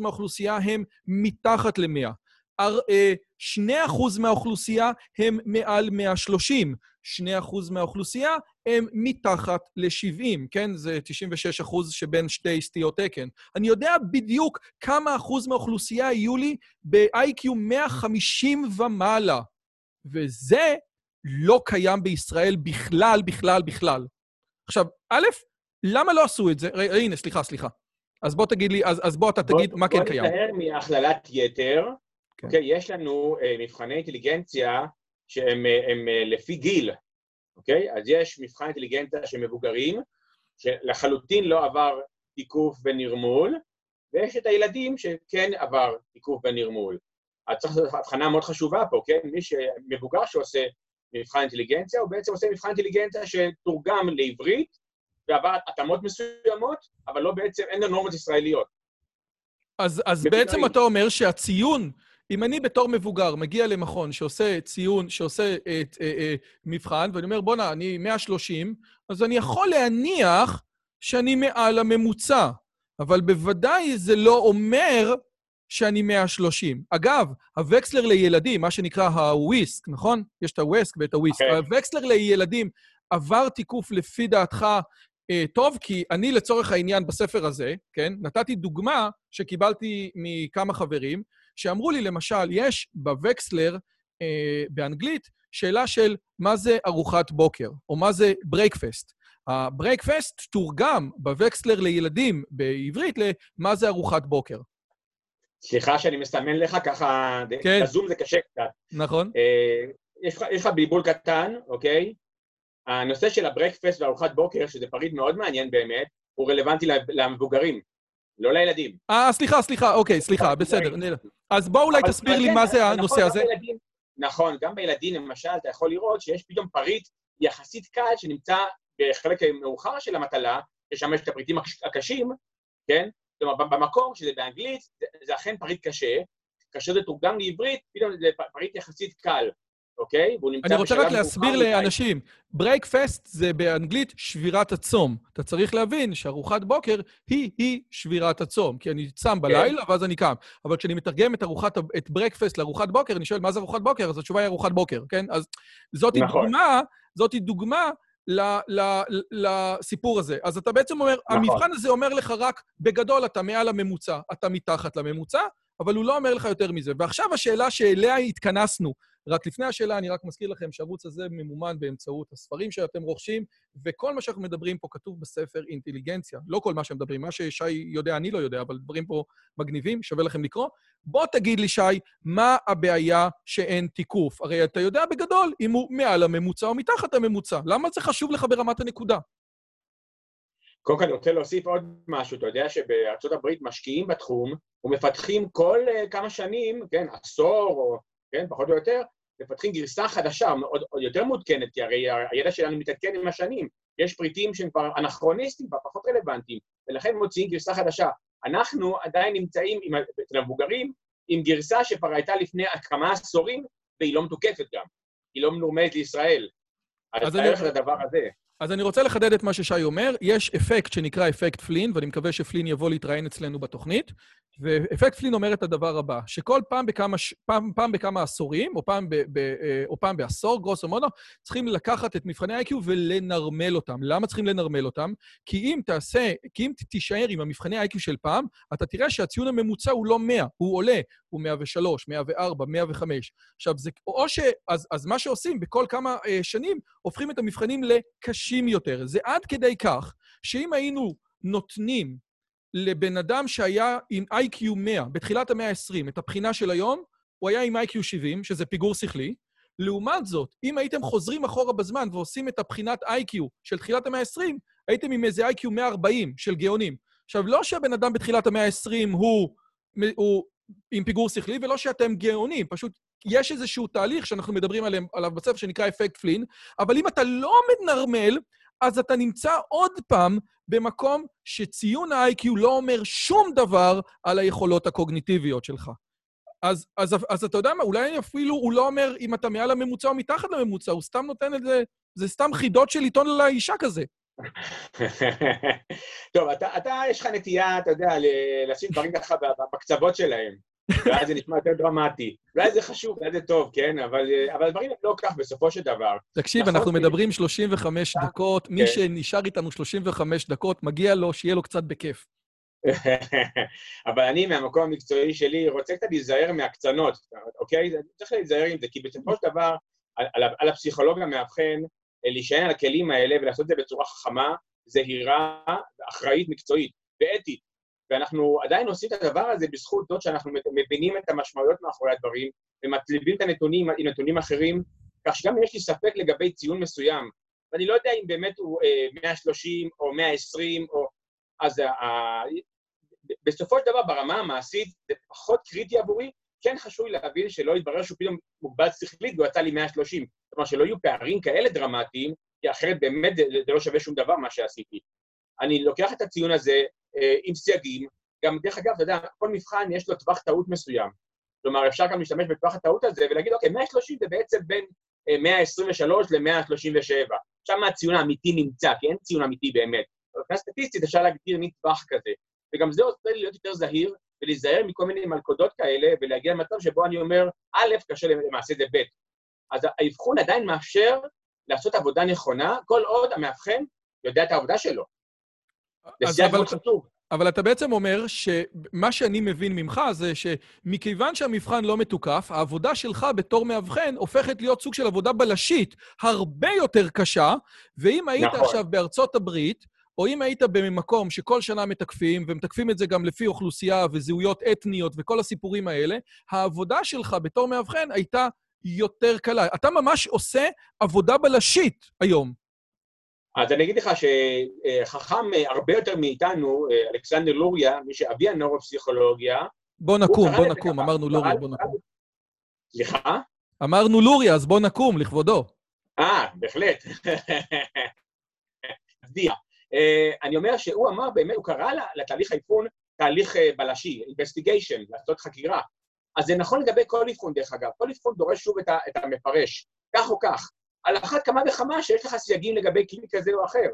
מהאוכלוסייה הם מתחת ל-100. 2% מהאוכלוסייה הם מעל 130. 2% מהאוכלוסייה הם מתחת ל-70, כן? זה 96 אחוז שבין שתי סטיות תקן. אני יודע בדיוק כמה אחוז מהאוכלוסייה יהיו לי ב-IQ 150 ומעלה, וזה לא קיים בישראל בכלל, בכלל, בכלל. עכשיו, א', למה לא עשו את זה? ר, הנה, סליחה, סליחה. אז בוא תגיד לי, אז, אז בוא אתה תגיד בוא, מה כן קיים. בוא נתאר מהכללת יתר. כן. אוקיי, יש לנו uh, מבחני אינטליגנציה שהם הם, הם, אה, לפי גיל, אוקיי? אז יש מבחן אינטליגנציה של מבוגרים, שלחלוטין לא עבר תיקוף ונרמול, ויש את הילדים שכן עבר תיקוף ונרמול. אז צריך לעשות הבחנה מאוד חשובה פה, כן? מי שמבוגר שעושה מבחן אינטליגנציה, הוא בעצם עושה מבחן אינטליגנציה שתורגם לעברית, ועבר התאמות מסוימות, אבל לא בעצם, אין לו נורמות ישראליות. אז, אז בעצם אתה אומר שהציון אם אני בתור מבוגר מגיע למכון שעושה ציון, שעושה את, אה, את, את, מבחן, ואני אומר, בואנה, אני 130, אז אני יכול להניח שאני מעל הממוצע, אבל בוודאי זה לא אומר שאני 130. אגב, הווקסלר לילדים, מה שנקרא הוויסק, נכון? יש את הוויסק ואת הוויסק. Okay. כן. הווקסלר לילדים עבר תיקוף לפי דעתך אה, טוב, כי אני לצורך העניין בספר הזה, כן, נתתי דוגמה שקיבלתי מכמה חברים, שאמרו לי, למשל, יש בווקסלר אה, באנגלית שאלה של מה זה ארוחת בוקר, או מה זה breakfast. ה breakfast תורגם בווקסלר לילדים בעברית למה זה ארוחת בוקר. סליחה שאני מסמן לך ככה, כן. בזום זה קשה קצת. נכון. אה, יש, יש לך בלבול קטן, אוקיי? הנושא של ה breakfast וארוחת בוקר, שזה פריט מאוד מעניין באמת, הוא רלוונטי למבוגרים. לא לילדים. אה, סליחה, סליחה, אוקיי, סליחה, בסדר. אז בוא אולי תסביר לי מה זה הנושא הזה. נכון, גם בילדים, למשל, אתה יכול לראות שיש פתאום פריט יחסית קל שנמצא בחלק מאוחר של המטלה, ששם יש את הפריטים הקשים, כן? כלומר, במקור, שזה באנגלית, זה אכן פריט קשה, כאשר זה תורגם לעברית, פתאום זה פריט יחסית קל. אוקיי? והוא נמצא. אני רוצה רק להסביר לאנשים, breakfast זה באנגלית שבירת הצום. אתה צריך להבין שארוחת בוקר היא-היא שבירת הצום, כי אני צם כן. בלילה ואז אני קם. אבל כשאני מתרגם את, ארוחת, את breakfast לארוחת בוקר, אני שואל, מה זה ארוחת בוקר? אז התשובה היא ארוחת בוקר, כן? אז זאת נכון. דוגמה, זאת דוגמה ל, ל, לסיפור הזה. אז אתה בעצם אומר, נכון. המבחן הזה אומר לך רק, בגדול אתה מעל הממוצע, אתה מתחת לממוצע, אבל הוא לא אומר לך יותר מזה. ועכשיו השאלה שאליה התכנסנו, רק לפני השאלה, אני רק מזכיר לכם שהערוץ הזה ממומן באמצעות הספרים שאתם רוכשים, וכל מה שאנחנו מדברים פה כתוב בספר אינטליגנציה. לא כל מה שמדברים, מה ששי יודע, אני לא יודע, אבל דברים פה מגניבים, שווה לכם לקרוא. בוא תגיד לי, שי, מה הבעיה שאין תיקוף? הרי אתה יודע בגדול אם הוא מעל הממוצע או מתחת הממוצע. למה זה חשוב לך ברמת הנקודה? קודם כל אני רוצה להוסיף עוד משהו, אתה יודע שבארצות הברית משקיעים בתחום ומפתחים כל uh, כמה שנים, כן, עשור או, כן, פחות או יותר, מפתחים גרסה חדשה, עוד, עוד יותר מעודכנת, כי הרי הידע שלנו מתעדכן עם השנים. יש פריטים שהם כבר אנכרוניסטיים, כבר פחות רלוונטיים, ולכן מוציאים גרסה חדשה. אנחנו עדיין נמצאים, אצל המבוגרים, עם גרסה שכבר הייתה לפני כמה עשורים, והיא לא מתוקפת גם. היא לא מנורמלת לישראל. אז, אז אני... את הדבר הזה. אז אני רוצה לחדד את מה ששי אומר. יש אפקט שנקרא אפקט פלין, ואני מקווה שפלין יבוא להתראיין אצלנו בתוכנית. ואפקט פלין אומר את הדבר הבא, שכל פעם בכמה, פעם, פעם בכמה עשורים, או פעם, ב, ב, אה, או פעם בעשור, גרוסו מונו, צריכים לקחת את מבחני ה-IQ ולנרמל אותם. למה צריכים לנרמל אותם? כי אם תעשה, כי אם תישאר עם המבחני ה-IQ של פעם, אתה תראה שהציון הממוצע הוא לא 100, הוא עולה, הוא 103, 104, 105. עכשיו, זה, או ש... אז, אז מה שעושים, בכל כמה אה, שנים, הופכים את המבחנים לקשים יותר. זה עד כדי כך שאם היינו נותנים לבן אדם שהיה עם איי-קיו 100 בתחילת המאה ה-20, את הבחינה של היום, הוא היה עם איי-קיו 70, שזה פיגור שכלי. לעומת זאת, אם הייתם חוזרים אחורה בזמן ועושים את הבחינת איי-קיו של תחילת המאה ה-20, הייתם עם איזה איי-קיו 140 של גאונים. עכשיו, לא שהבן אדם בתחילת המאה ה-20 הוא, הוא עם פיגור שכלי, ולא שאתם גאונים, פשוט יש איזשהו תהליך שאנחנו מדברים עליו, עליו בספר שנקרא אפקט פלין, אבל אם אתה לא מנרמל, אז אתה נמצא עוד פעם במקום שציון ה-IQ לא אומר שום דבר על היכולות הקוגניטיביות שלך. אז, אז, אז אתה יודע מה, אולי אפילו הוא לא אומר אם אתה מעל הממוצע או מתחת לממוצע, הוא סתם נותן את זה, זה סתם חידות של עיתון לאישה כזה. טוב, אתה, אתה, יש לך נטייה, אתה יודע, לשים דברים ככה בקצוות שלהם. ואז זה נשמע יותר דרמטי. אולי זה חשוב, אולי זה טוב, כן? אבל, אה, אבל הדברים הם לא כך בסופו של דבר. תקשיב, נכון, אנחנו מדברים 35 אה, דקות, מי כן. שנשאר איתנו 35 דקות, מגיע לו שיהיה לו קצת בכיף. אבל אני, מהמקום המקצועי שלי, רוצה קצת להיזהר מהקצנות, אוקיי? צריך להיזהר עם זה, כי בסופו של דבר, על, על, על הפסיכולוג המאבחן, אה, להישען על הכלים האלה ולעשות את זה בצורה חכמה, זהירה, אחראית, מקצועית ואתית. ואנחנו עדיין עושים את הדבר הזה בזכות זאת שאנחנו מבינים את המשמעויות מאחורי הדברים, ומצליבים את הנתונים עם נתונים אחרים, כך שגם אם יש לי ספק לגבי ציון מסוים, ואני לא יודע אם באמת הוא אה, 130 או 120, או... אז ה... ה- בסופו של דבר, ברמה המעשית, זה פחות קריטי עבורי, כן חשוב לי להבין שלא יתברר שהוא פתאום מוגבל שכלית והוא יצא לי 130. זאת אומרת, שלא יהיו פערים כאלה דרמטיים, כי אחרת באמת זה, זה לא שווה שום דבר מה שעשיתי. אני לוקח את הציון הזה אה, עם סייגים, גם דרך אגב, אתה יודע, כל מבחן יש לו טווח טעות מסוים. כלומר, אפשר גם להשתמש בטווח הטעות הזה ולהגיד, אוקיי, 130 זה בעצם בין אה, 123 ל-137. שם הציון האמיתי נמצא, כי אין ציון אמיתי באמת. מבחינה סטטיסטית אפשר להגדיר מין טווח כזה. וגם זה עושה לי להיות יותר זהיר ולהיזהר מכל מיני מלכודות כאלה ולהגיע למצב שבו אני אומר, א', קשה למעשה זה ב'. אז האבחון עדיין מאפשר לעשות עבודה נכונה, כל עוד המאבחן יודע את העבודה שלו. סייג אבל- חשוב. אבל אתה בעצם אומר שמה שאני מבין ממך זה שמכיוון שהמבחן לא מתוקף, העבודה שלך בתור מאבחן הופכת להיות סוג של עבודה בלשית הרבה יותר קשה, ואם היית נכון. עכשיו בארצות הברית, או אם היית במקום שכל שנה מתקפים, ומתקפים את זה גם לפי אוכלוסייה וזהויות אתניות וכל הסיפורים האלה, העבודה שלך בתור מאבחן הייתה יותר קלה. אתה ממש עושה עבודה בלשית היום. אז אני אגיד לך שחכם הרבה יותר מאיתנו, אלכסנדר לוריה, מי שאבי הנוירופסיכולוגיה, בוא נקום, בוא נקום, אמרנו לוריה, בוא נקום. סליחה? אמרנו לוריה, אז בוא נקום, לכבודו. אה, בהחלט. מצדיע. אה, אני אומר שהוא אמר, באמת, הוא קרא לתהליך האבחון תהליך אה, בלשי, investigation, לעשות חקירה. אז זה נכון לגבי כל אבחון, דרך אגב. כל אבחון דורש שוב את המפרש, כך או כך. על אחת כמה וכמה שיש לך סייגים לגבי כלי כזה או אחר,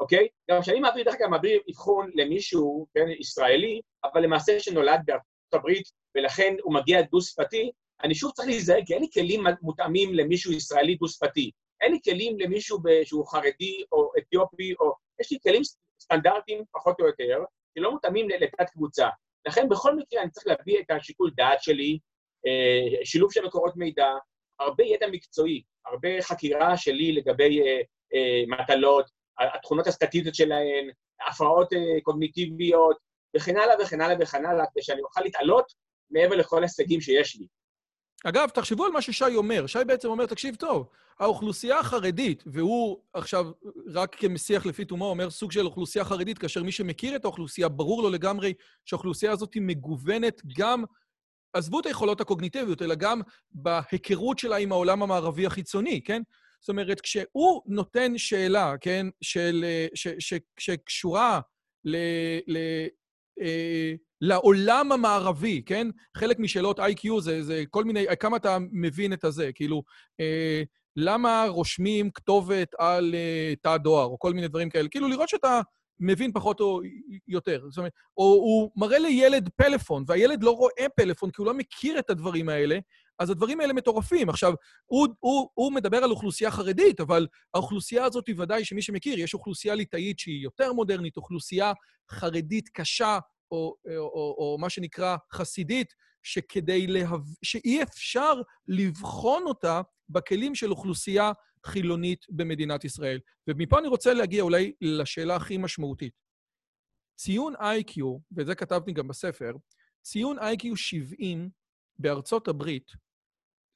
אוקיי? גם כשאני מעביר, דרך אגב, מעביר אבחון למישהו, כן, ישראלי, אבל למעשה שנולד בארצות הברית, ולכן הוא מגיע דו-שפתי, אני שוב צריך להיזהר, כי אין לי כלים מותאמים למישהו ישראלי דו-שפתי. אין לי כלים למישהו שהוא חרדי או אתיופי, או... יש לי כלים סטנדרטיים, פחות או יותר, שלא מותאמים לתת קבוצה. לכן בכל מקרה אני צריך להביא את השיקול דעת שלי, אה, שילוב של מקורות מידע, הרבה ידע מקצועי, הרבה חקירה שלי לגבי אה, אה, מטלות, התכונות הסטטיסטיות שלהן, הפרעות אה, קוגניטיביות, וכן הלאה וכן הלאה וכן הלאה, כדי שאני אוכל להתעלות מעבר לכל ההישגים שיש לי. אגב, תחשבו על מה ששי אומר. שי בעצם אומר, תקשיב טוב, האוכלוסייה החרדית, והוא עכשיו, רק כמשיח לפי תומו, אומר סוג של אוכלוסייה חרדית, כאשר מי שמכיר את האוכלוסייה, ברור לו לגמרי שהאוכלוסייה הזאת היא מגוונת גם, עזבו את היכולות הקוגניטיביות, אלא גם בהיכרות שלה עם העולם המערבי החיצוני, כן? זאת אומרת, כשהוא נותן שאלה, כן, של, אה, ש, ש, שקשורה ל, ל, אה, לעולם המערבי, כן? חלק משאלות IQ זה, זה כל מיני, כמה אתה מבין את הזה, כאילו, אה, למה רושמים כתובת על אה, תא דואר, או כל מיני דברים כאלה, כאילו לראות שאתה מבין פחות או יותר. זאת אומרת, או הוא מראה לילד פלאפון, והילד לא רואה פלאפון כי הוא לא מכיר את הדברים האלה, אז הדברים האלה מטורפים. עכשיו, הוא, הוא, הוא מדבר על אוכלוסייה חרדית, אבל האוכלוסייה הזאת היא ודאי שמי שמכיר, יש אוכלוסייה ליטאית שהיא יותר מודרנית, אוכלוסייה חרדית קשה, או, או, או, או מה שנקרא חסידית, שכדי להב... שאי אפשר לבחון אותה בכלים של אוכלוסייה חילונית במדינת ישראל. ומפה אני רוצה להגיע אולי לשאלה הכי משמעותית. ציון IQ, ואת זה כתבתי גם בספר, ציון IQ 70 בארצות הברית,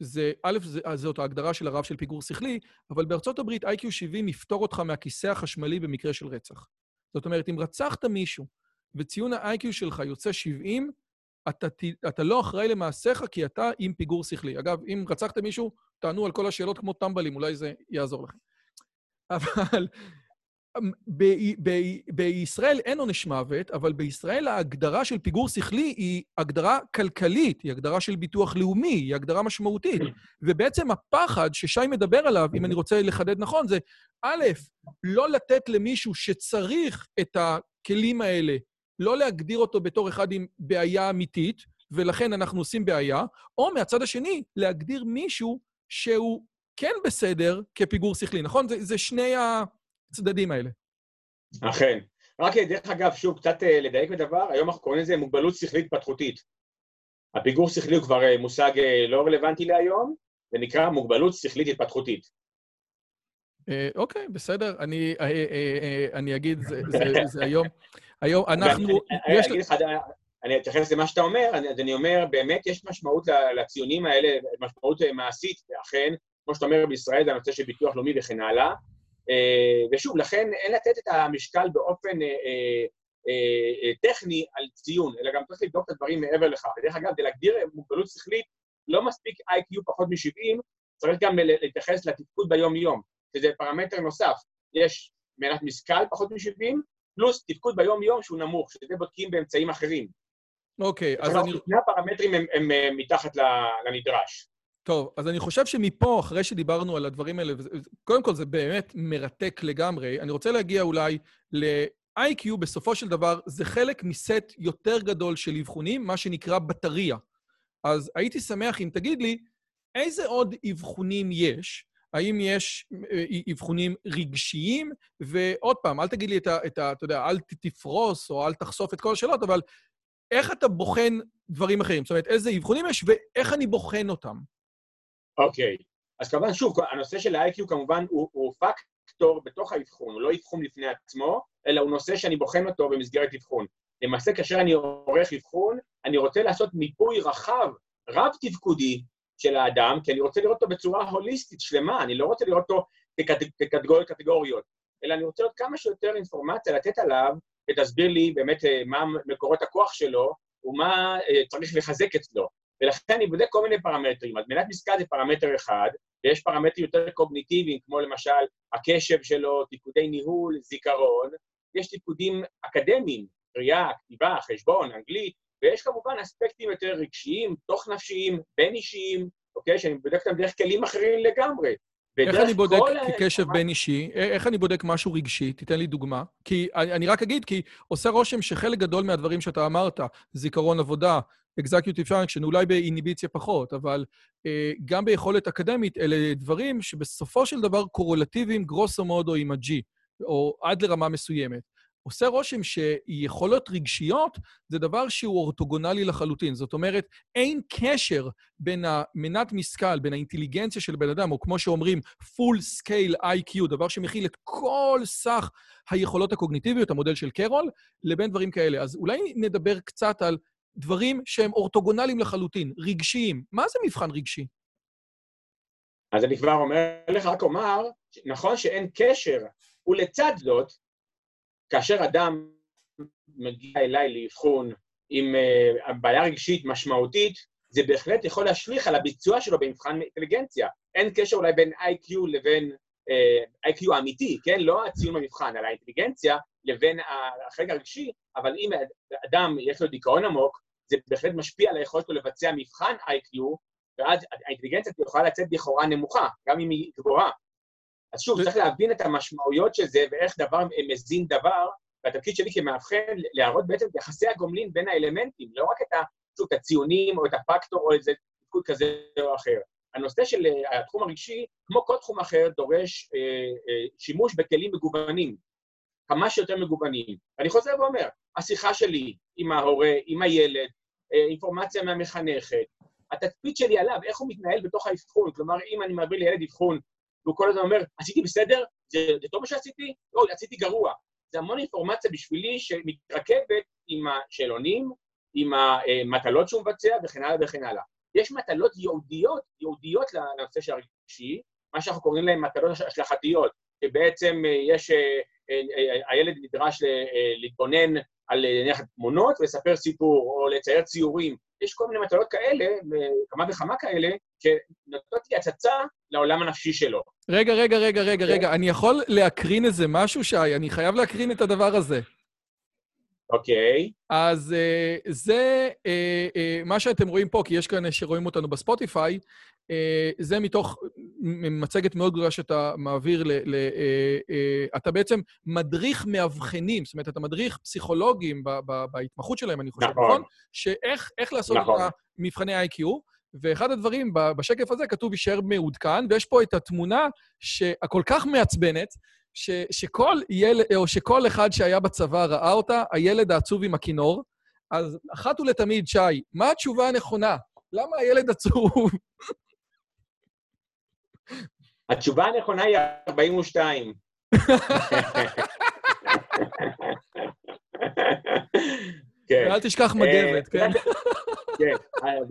זה, א', זה, זאת ההגדרה של הרב של פיגור שכלי, אבל בארצות הברית IQ 70 יפתור אותך מהכיסא החשמלי במקרה של רצח. זאת אומרת, אם רצחת מישהו וציון ה-IQ שלך יוצא 70, אתה, אתה לא אחראי למעשיך כי אתה עם פיגור שכלי. אגב, אם רצחתם מישהו, תענו על כל השאלות כמו טמבלים, אולי זה יעזור לכם. אבל ב- ב- בישראל אין עונש מוות, אבל בישראל ההגדרה של פיגור שכלי היא הגדרה כלכלית, היא הגדרה של ביטוח לאומי, היא הגדרה משמעותית. ובעצם הפחד ששי מדבר עליו, אם אני רוצה לחדד נכון, זה א', לא לתת למישהו שצריך את הכלים האלה, לא להגדיר אותו בתור אחד עם בעיה אמיתית, ולכן אנחנו עושים בעיה, או מהצד השני, להגדיר מישהו שהוא כן בסדר כפיגור שכלי, נכון? זה, זה שני הצדדים האלה. אכן. רק דרך אגב, שוב, קצת אה, לדייק בדבר, היום אנחנו קוראים לזה מוגבלות שכלית התפתחותית. הפיגור שכלי הוא כבר אה, מושג אה, לא רלוונטי להיום, זה נקרא מוגבלות שכלית התפתחותותית. אוקיי, בסדר. אני, אני אגיד, זה, זה, זה היום, היום אנחנו... אני, יש... לך, אני אתייחס למה שאתה אומר, אני, אז אני אומר, באמת יש משמעות לציונים האלה, משמעות מעשית, ואכן, כמו שאתה אומר, בישראל זה הנושא של ביטוח לאומי וכן הלאה. ושוב, לכן אין לתת את המשקל באופן אה, אה, טכני על ציון, אלא גם צריך לבדוק את הדברים מעבר לכך. ודרך אגב, כדי להגדיר מוגבלות שכלית, לא מספיק איי-קיו פחות מ-70, צריך גם להתייחס לתפקוד ביום-יום, שזה פרמטר נוסף. יש מנת משכל פחות מ-70, פלוס תפקוד ביום-יום שהוא נמוך, שזה בודקים באמצעים אחרים. אוקיי, אז אני... שני הפרמטרים הם, הם, הם מתחת לנדרש. טוב, אז אני חושב שמפה, אחרי שדיברנו על הדברים האלה, קודם כל זה באמת מרתק לגמרי, אני רוצה להגיע אולי IQ בסופו של דבר זה חלק מסט יותר גדול של אבחונים, מה שנקרא בטריה. אז הייתי שמח אם תגיד לי, איזה עוד אבחונים יש? האם יש אה, אבחונים רגשיים? ועוד פעם, אל תגיד לי את ה... את ה אתה יודע, אל תפרוס או אל תחשוף את כל השאלות, אבל איך אתה בוחן דברים אחרים? זאת אומרת, איזה אבחונים יש ואיך אני בוחן אותם? אוקיי. Okay. אז כמובן, שוב, הנושא של ה-IQ כמובן הוא, הוא פקט פקטור בתוך האבחון, הוא לא אבחון לפני עצמו, אלא הוא נושא שאני בוחן אותו במסגרת אבחון. למעשה, כאשר אני עורך אבחון, אני רוצה לעשות מיפוי רחב, רב-תפקודי של האדם, כי אני רוצה לראות אותו בצורה הוליסטית, שלמה, אני לא רוצה לראות אותו כקטגוריות, קטגוריות, אלא אני רוצה לראות כמה שיותר אינפורמציה לתת עליו, ותסביר לי באמת אה, מה מקורות הכוח שלו, ומה אה, צריך לחזק אצלו. ולכן אני בודק כל מיני פרמטרים. אז מנת משכל זה פרמטר אחד, ויש פרמטרים יותר קוגניטיביים, כמו למשל הקשב שלו, תפקודי ניהול, זיכרון. יש תפקודים אקדמיים, קריאה, כתיבה, חשבון, אנגלית, ויש כמובן אספקטים יותר רגשיים, תוך-נפשיים, בין-אישיים, אוקיי? שאני בודק אותם דרך כלים אחרים לגמרי. איך אני בודק כקשב בין אישי? איך אני בודק משהו רגשי? תיתן לי דוגמה. כי אני רק אגיד, כי עושה רושם שחלק גדול מהדברים שאתה אמרת, זיכרון עבודה, executive function, אולי באיניביציה פחות, אבל אה, גם ביכולת אקדמית, אלה דברים שבסופו של דבר קורולטיביים גרוסו מודו עם ה-G, או עד לרמה מסוימת. עושה רושם שיכולות רגשיות זה דבר שהוא אורתוגונלי לחלוטין. זאת אומרת, אין קשר בין המנת משכל, בין האינטליגנציה של בן אדם, או כמו שאומרים, full scale IQ, דבר שמכיל את כל סך היכולות הקוגניטיביות, המודל של קרול, לבין דברים כאלה. אז אולי נדבר קצת על דברים שהם אורתוגונליים לחלוטין, רגשיים. מה זה מבחן רגשי? אז אני כבר אומר לך, רק אומר, נכון שאין קשר, ולצד זאת, כאשר אדם מגיע אליי לאבחון עם uh, בעיה רגשית משמעותית, זה בהחלט יכול להשליך על הביצוע שלו במבחן אינטליגנציה. אין קשר אולי בין IQ לבין uh, אה, IQ האמיתי, כן? לא הציון במבחן, אלא האינטליגנציה לבין החלק הרגשי, אבל אם אדם יש לו דיכאון עמוק, זה בהחלט משפיע על היכולת שלו לבצע מבחן IQ, ואז האינטליגנציה יכולה לצאת לכאורה נמוכה, גם אם היא גבוהה. אז שוב, צריך להבין את המשמעויות של זה ואיך דבר מזין דבר, והתפקיד שלי כמאבחן, להראות בעצם את יחסי הגומלין בין האלמנטים, לא רק את, שוב, את הציונים או את הפקטור או איזה תפקוד כזה או אחר. הנושא של אה, התחום הרגשי, כמו כל תחום אחר, דורש אה, אה, שימוש בכלים מגוונים, כמה שיותר מגוונים. ואני חוזר ואומר, השיחה שלי עם ההורה, עם הילד, אה, אינפורמציה מהמחנכת, התצפית שלי עליו, איך הוא מתנהל בתוך האבחון, כלומר, אם אני מעביר לילד אבחון, והוא כל הזמן אומר, עשיתי בסדר? זה, זה טוב מה שעשיתי? לא, עשיתי גרוע. זה המון אינפורמציה בשבילי שמתרכבת עם השאלונים, עם המטלות שהוא מבצע וכן הלאה וכן הלאה. יש מטלות ייעודיות, ייעודיות לנושא של הרגשי, מה שאנחנו קוראים להן מטלות השלכתיות, שבעצם אה, יש, אה, הילד נדרש להתבונן על נניח תמונות ולספר סיפור, או לצייר ציורים. יש כל מיני מטלות כאלה, כמה וכמה כאלה, שנותנות לי הצצה לעולם הנפשי שלו. רגע, רגע, רגע, רגע, רגע, אני יכול להקרין איזה משהו, שי? אני חייב להקרין את הדבר הזה. אוקיי. אז uh, זה uh, uh, מה שאתם רואים פה, כי יש כאלה שרואים אותנו בספוטיפיי, uh, זה מתוך מצגת מאוד גדולה שאתה מעביר ל... ל אה, אה, אתה בעצם מדריך מאבחנים, זאת אומרת, אתה מדריך פסיכולוגים ב, ב, בהתמחות שלהם, אני חושב, נכון. נכון? שאיך איך לעשות נכון. את מבחני IQ, ואחד הדברים, בשקף הזה כתוב יישאר מעודכן, ויש פה את התמונה שהכל כך מעצבנת, ש, שכל ילד, או שכל אחד שהיה בצבא ראה אותה, הילד העצוב עם הכינור. אז אחת ולתמיד, שי, מה התשובה הנכונה? למה הילד עצוב? התשובה הנכונה היא 42. כן. ואל תשכח מגבת, כן? כן,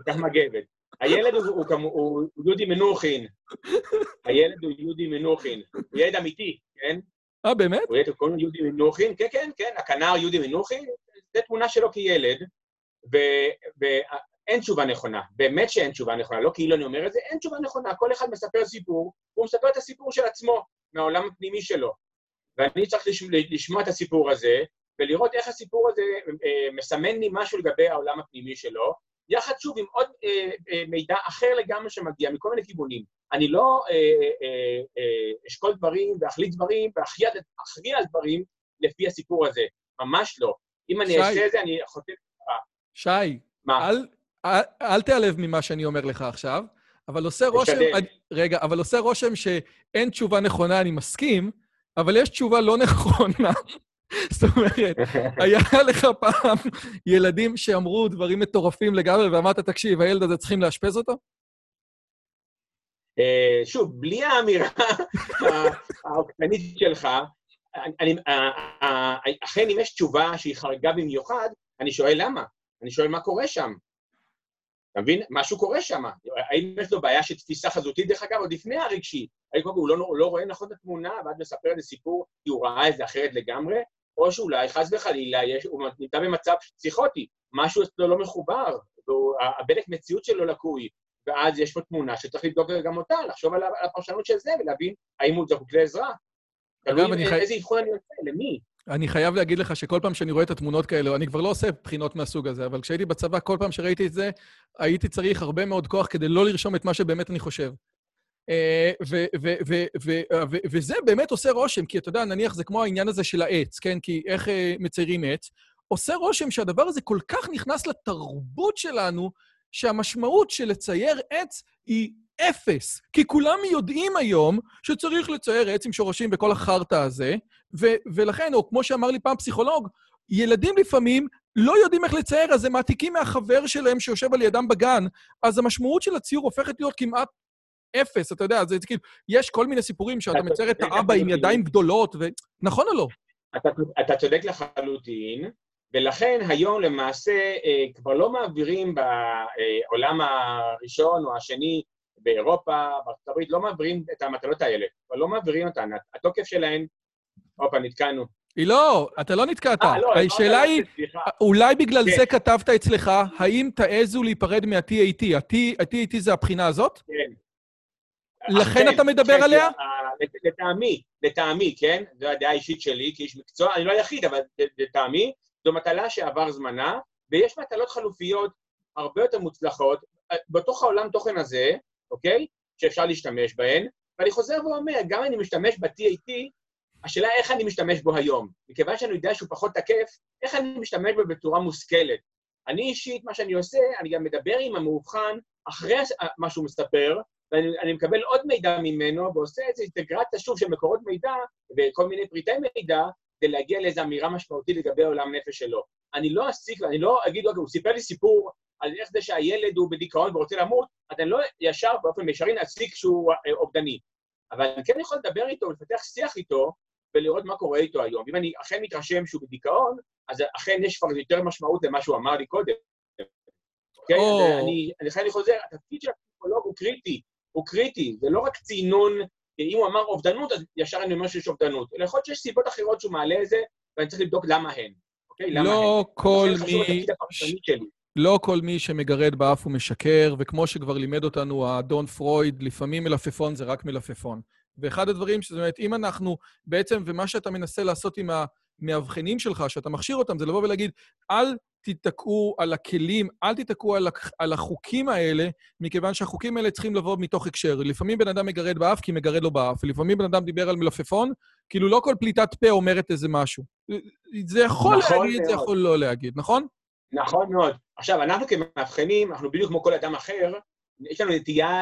כך מגבת. הילד הוא- הוא הוא הוא יהודי מנוחין. הילד הוא יהודי מנוחין. הוא ילד אמיתי, כן? אה, באמת? הוא ילד, קוראים לו יהודי מנוחין, כן, כן, כן, הכנר יהודי מנוחין, זו תמונה שלו כילד, ואין תשובה נכונה, באמת שאין תשובה נכונה, לא כאילו אני אומר את זה, אין תשובה נכונה, כל אחד מספר סיפור, והוא מספר את הסיפור של עצמו, מהעולם הפנימי שלו. ואני צריך לש- לשמוע את הסיפור הזה, ולראות איך הסיפור הזה אה, מסמן לי משהו לגבי העולם הפנימי שלו, יחד שוב עם עוד אה, אה, מידע אחר לגמרי שמגיע מכל מיני כיוונים. אני לא אה, אה, אה, אשקול דברים ואחליט דברים ואכריע אכריע על דברים לפי הסיפור הזה, ממש לא. אם אני. אעשה את זה, אני חוטא... שי, מה? אל, אל, אל תיעלב ממה שאני אומר לך עכשיו, אבל עושה רושם... אני, רגע, אבל עושה רושם שאין תשובה נכונה, אני מסכים, אבל יש תשובה לא נכונה. זאת אומרת, היה לך פעם ילדים שאמרו דברים מטורפים לגמרי, ואמרת, תקשיב, הילד הזה צריכים לאשפז אותו? אה, שוב, בלי האמירה העוקצנית שלך, אה, אה, אכן אם יש תשובה שהיא חריגה במיוחד, אני שואל למה? אני שואל מה קורה שם. אתה מבין? משהו קורה שם. האם יש לו בעיה של תפיסה חזותית, דרך אגב, עוד לפני הרגשי? האם הוא לא, לא רואה נכון את התמונה, ואז מספר איזה סיפור כי הוא ראה את זה אחרת לגמרי? או שאולי, חס וחלילה, יש, הוא נמצא במצב פסיכוטי, משהו אצלו לא מחובר, והבדק מציאות שלו לקוי, ואז יש פה תמונה שצריך לבדוק גם אותה, לחשוב על הפרשנות של זה ולהבין האם הוא זקוק לעזרה. תלוי אני חי- איזה אבחון אני עושה, למי. אני חייב להגיד לך שכל פעם שאני רואה את התמונות כאלה, אני כבר לא עושה בחינות מהסוג הזה, אבל כשהייתי בצבא, כל פעם שראיתי את זה, הייתי צריך הרבה מאוד כוח כדי לא לרשום את מה שבאמת אני חושב. אה, ו- וזה באמת עושה רושם, כי אתה יודע, נניח זה כמו העניין הזה של העץ, כן? כי איך אה, מציירים עץ? עושה רושם שהדבר הזה כל כך נכנס לתרבות שלנו, שהמשמעות של לצייר עץ היא אפס. כי כולם יודעים היום שצריך לצייר עץ עם שורשים וכל החרטא הזה, ו- ולכן, או כמו שאמר לי פעם פסיכולוג, ילדים לפעמים לא יודעים איך לצייר, אז הם מעתיקים מהחבר שלהם שיושב על ידם בגן, אז המשמעות של הציור הופכת להיות כמעט אפס, אתה יודע, זה, כאילו, יש כל מיני סיפורים שאתה אתה מצייר את האבא עם. ידיים גדולות, ו... נכון או לא? אתה, אתה צודק לחלוטין, ולכן היום למעשה אה, כבר לא מעבירים בעולם הראשון או השני באירופה, בארצות הברית, לא מעבירים את המטלות האלה, כבר לא מעבירים אותן. התוקף שלהן, הופה, נתקענו. היא לא, אתה לא נתקעת. אה, לא, השאלה אמרת, היא, סליחה. אולי בגלל כן. זה כתבת אצלך, האם תעזו להיפרד מה-TAT? ה-TAT זה הבחינה הזאת? כן. לכן כן, אתה מדבר עליה? אה, לט- לטעמי, לטעמי, כן? זו הדעה האישית שלי כאיש מקצוע, אני לא היחיד, אבל לטעמי, זו מטלה שעבר זמנה, ויש מטלות חלופיות הרבה יותר מוצלחות אה, בתוך העולם תוכן הזה, אוקיי? שאפשר להשתמש בהן, ואני חוזר ואומר, גם אם אני משתמש ב-TAT, השאלה איך אני משתמש בו היום. מכיוון שאני יודע שהוא פחות תקף, איך אני משתמש בו בצורה מושכלת. אני אישית, מה שאני עושה, אני גם מדבר עם המאובחן אחרי מה שהוא מספר, ואני אני מקבל עוד מידע ממנו, ועושה איזו אינטגרציה שוב של מקורות מידע וכל מיני פריטי מידע, כדי להגיע לאיזו אמירה משמעותית לגבי העולם נפש שלו. אני לא אסיק, אני לא אגיד, אוקיי, הוא סיפר לי סיפור על איך זה שהילד הוא בדיכאון ורוצה למות, אז אני לא ישר באופן ישרי אסיק שהוא אה, אובדני. אבל אני כן יכול לדבר איתו ולפתח שיח איתו, ולראות מה קורה איתו היום. אם אני אכן מתרשם שהוא בדיכאון, אז אכן יש כבר יותר משמעות למה שהוא אמר לי קודם. אוקיי? או. אז אני, לכן אני חוזר, התפקיד של הפסיכולוג הוא קריטי, הוא קריטי, זה לא רק צינון, אם הוא אמר אובדנות, אז ישר אני אומר שיש אובדנות, אלא יכול להיות שיש סיבות אחרות שהוא מעלה את זה, ואני צריך לבדוק למה הן. אוקיי? למה הן. לא כל לכן חשוב מי... לא כל מי שמגרד באף הוא משקר, וכמו שכבר לימד אותנו האדון פרויד, לפעמים מלפפון זה רק מלפפון. ואחד הדברים, זאת אומרת, אם אנחנו בעצם, ומה שאתה מנסה לעשות עם המאבחנים שלך, שאתה מכשיר אותם, זה לבוא ולהגיד, אל תיתקעו על הכלים, אל תיתקעו על, על החוקים האלה, מכיוון שהחוקים האלה צריכים לבוא מתוך הקשר. לפעמים בן אדם מגרד באף כי מגרד לו באף, ולפעמים בן אדם דיבר על מלפפון, כאילו לא כל פליטת פה אומרת איזה משהו. זה יכול נכון להגיד, זה מאוד. יכול לא להגיד, נכון? נכון מאוד. עכשיו, אנחנו כמאבחנים, אנחנו בדיוק כמו כל אדם אחר, יש לנו נטייה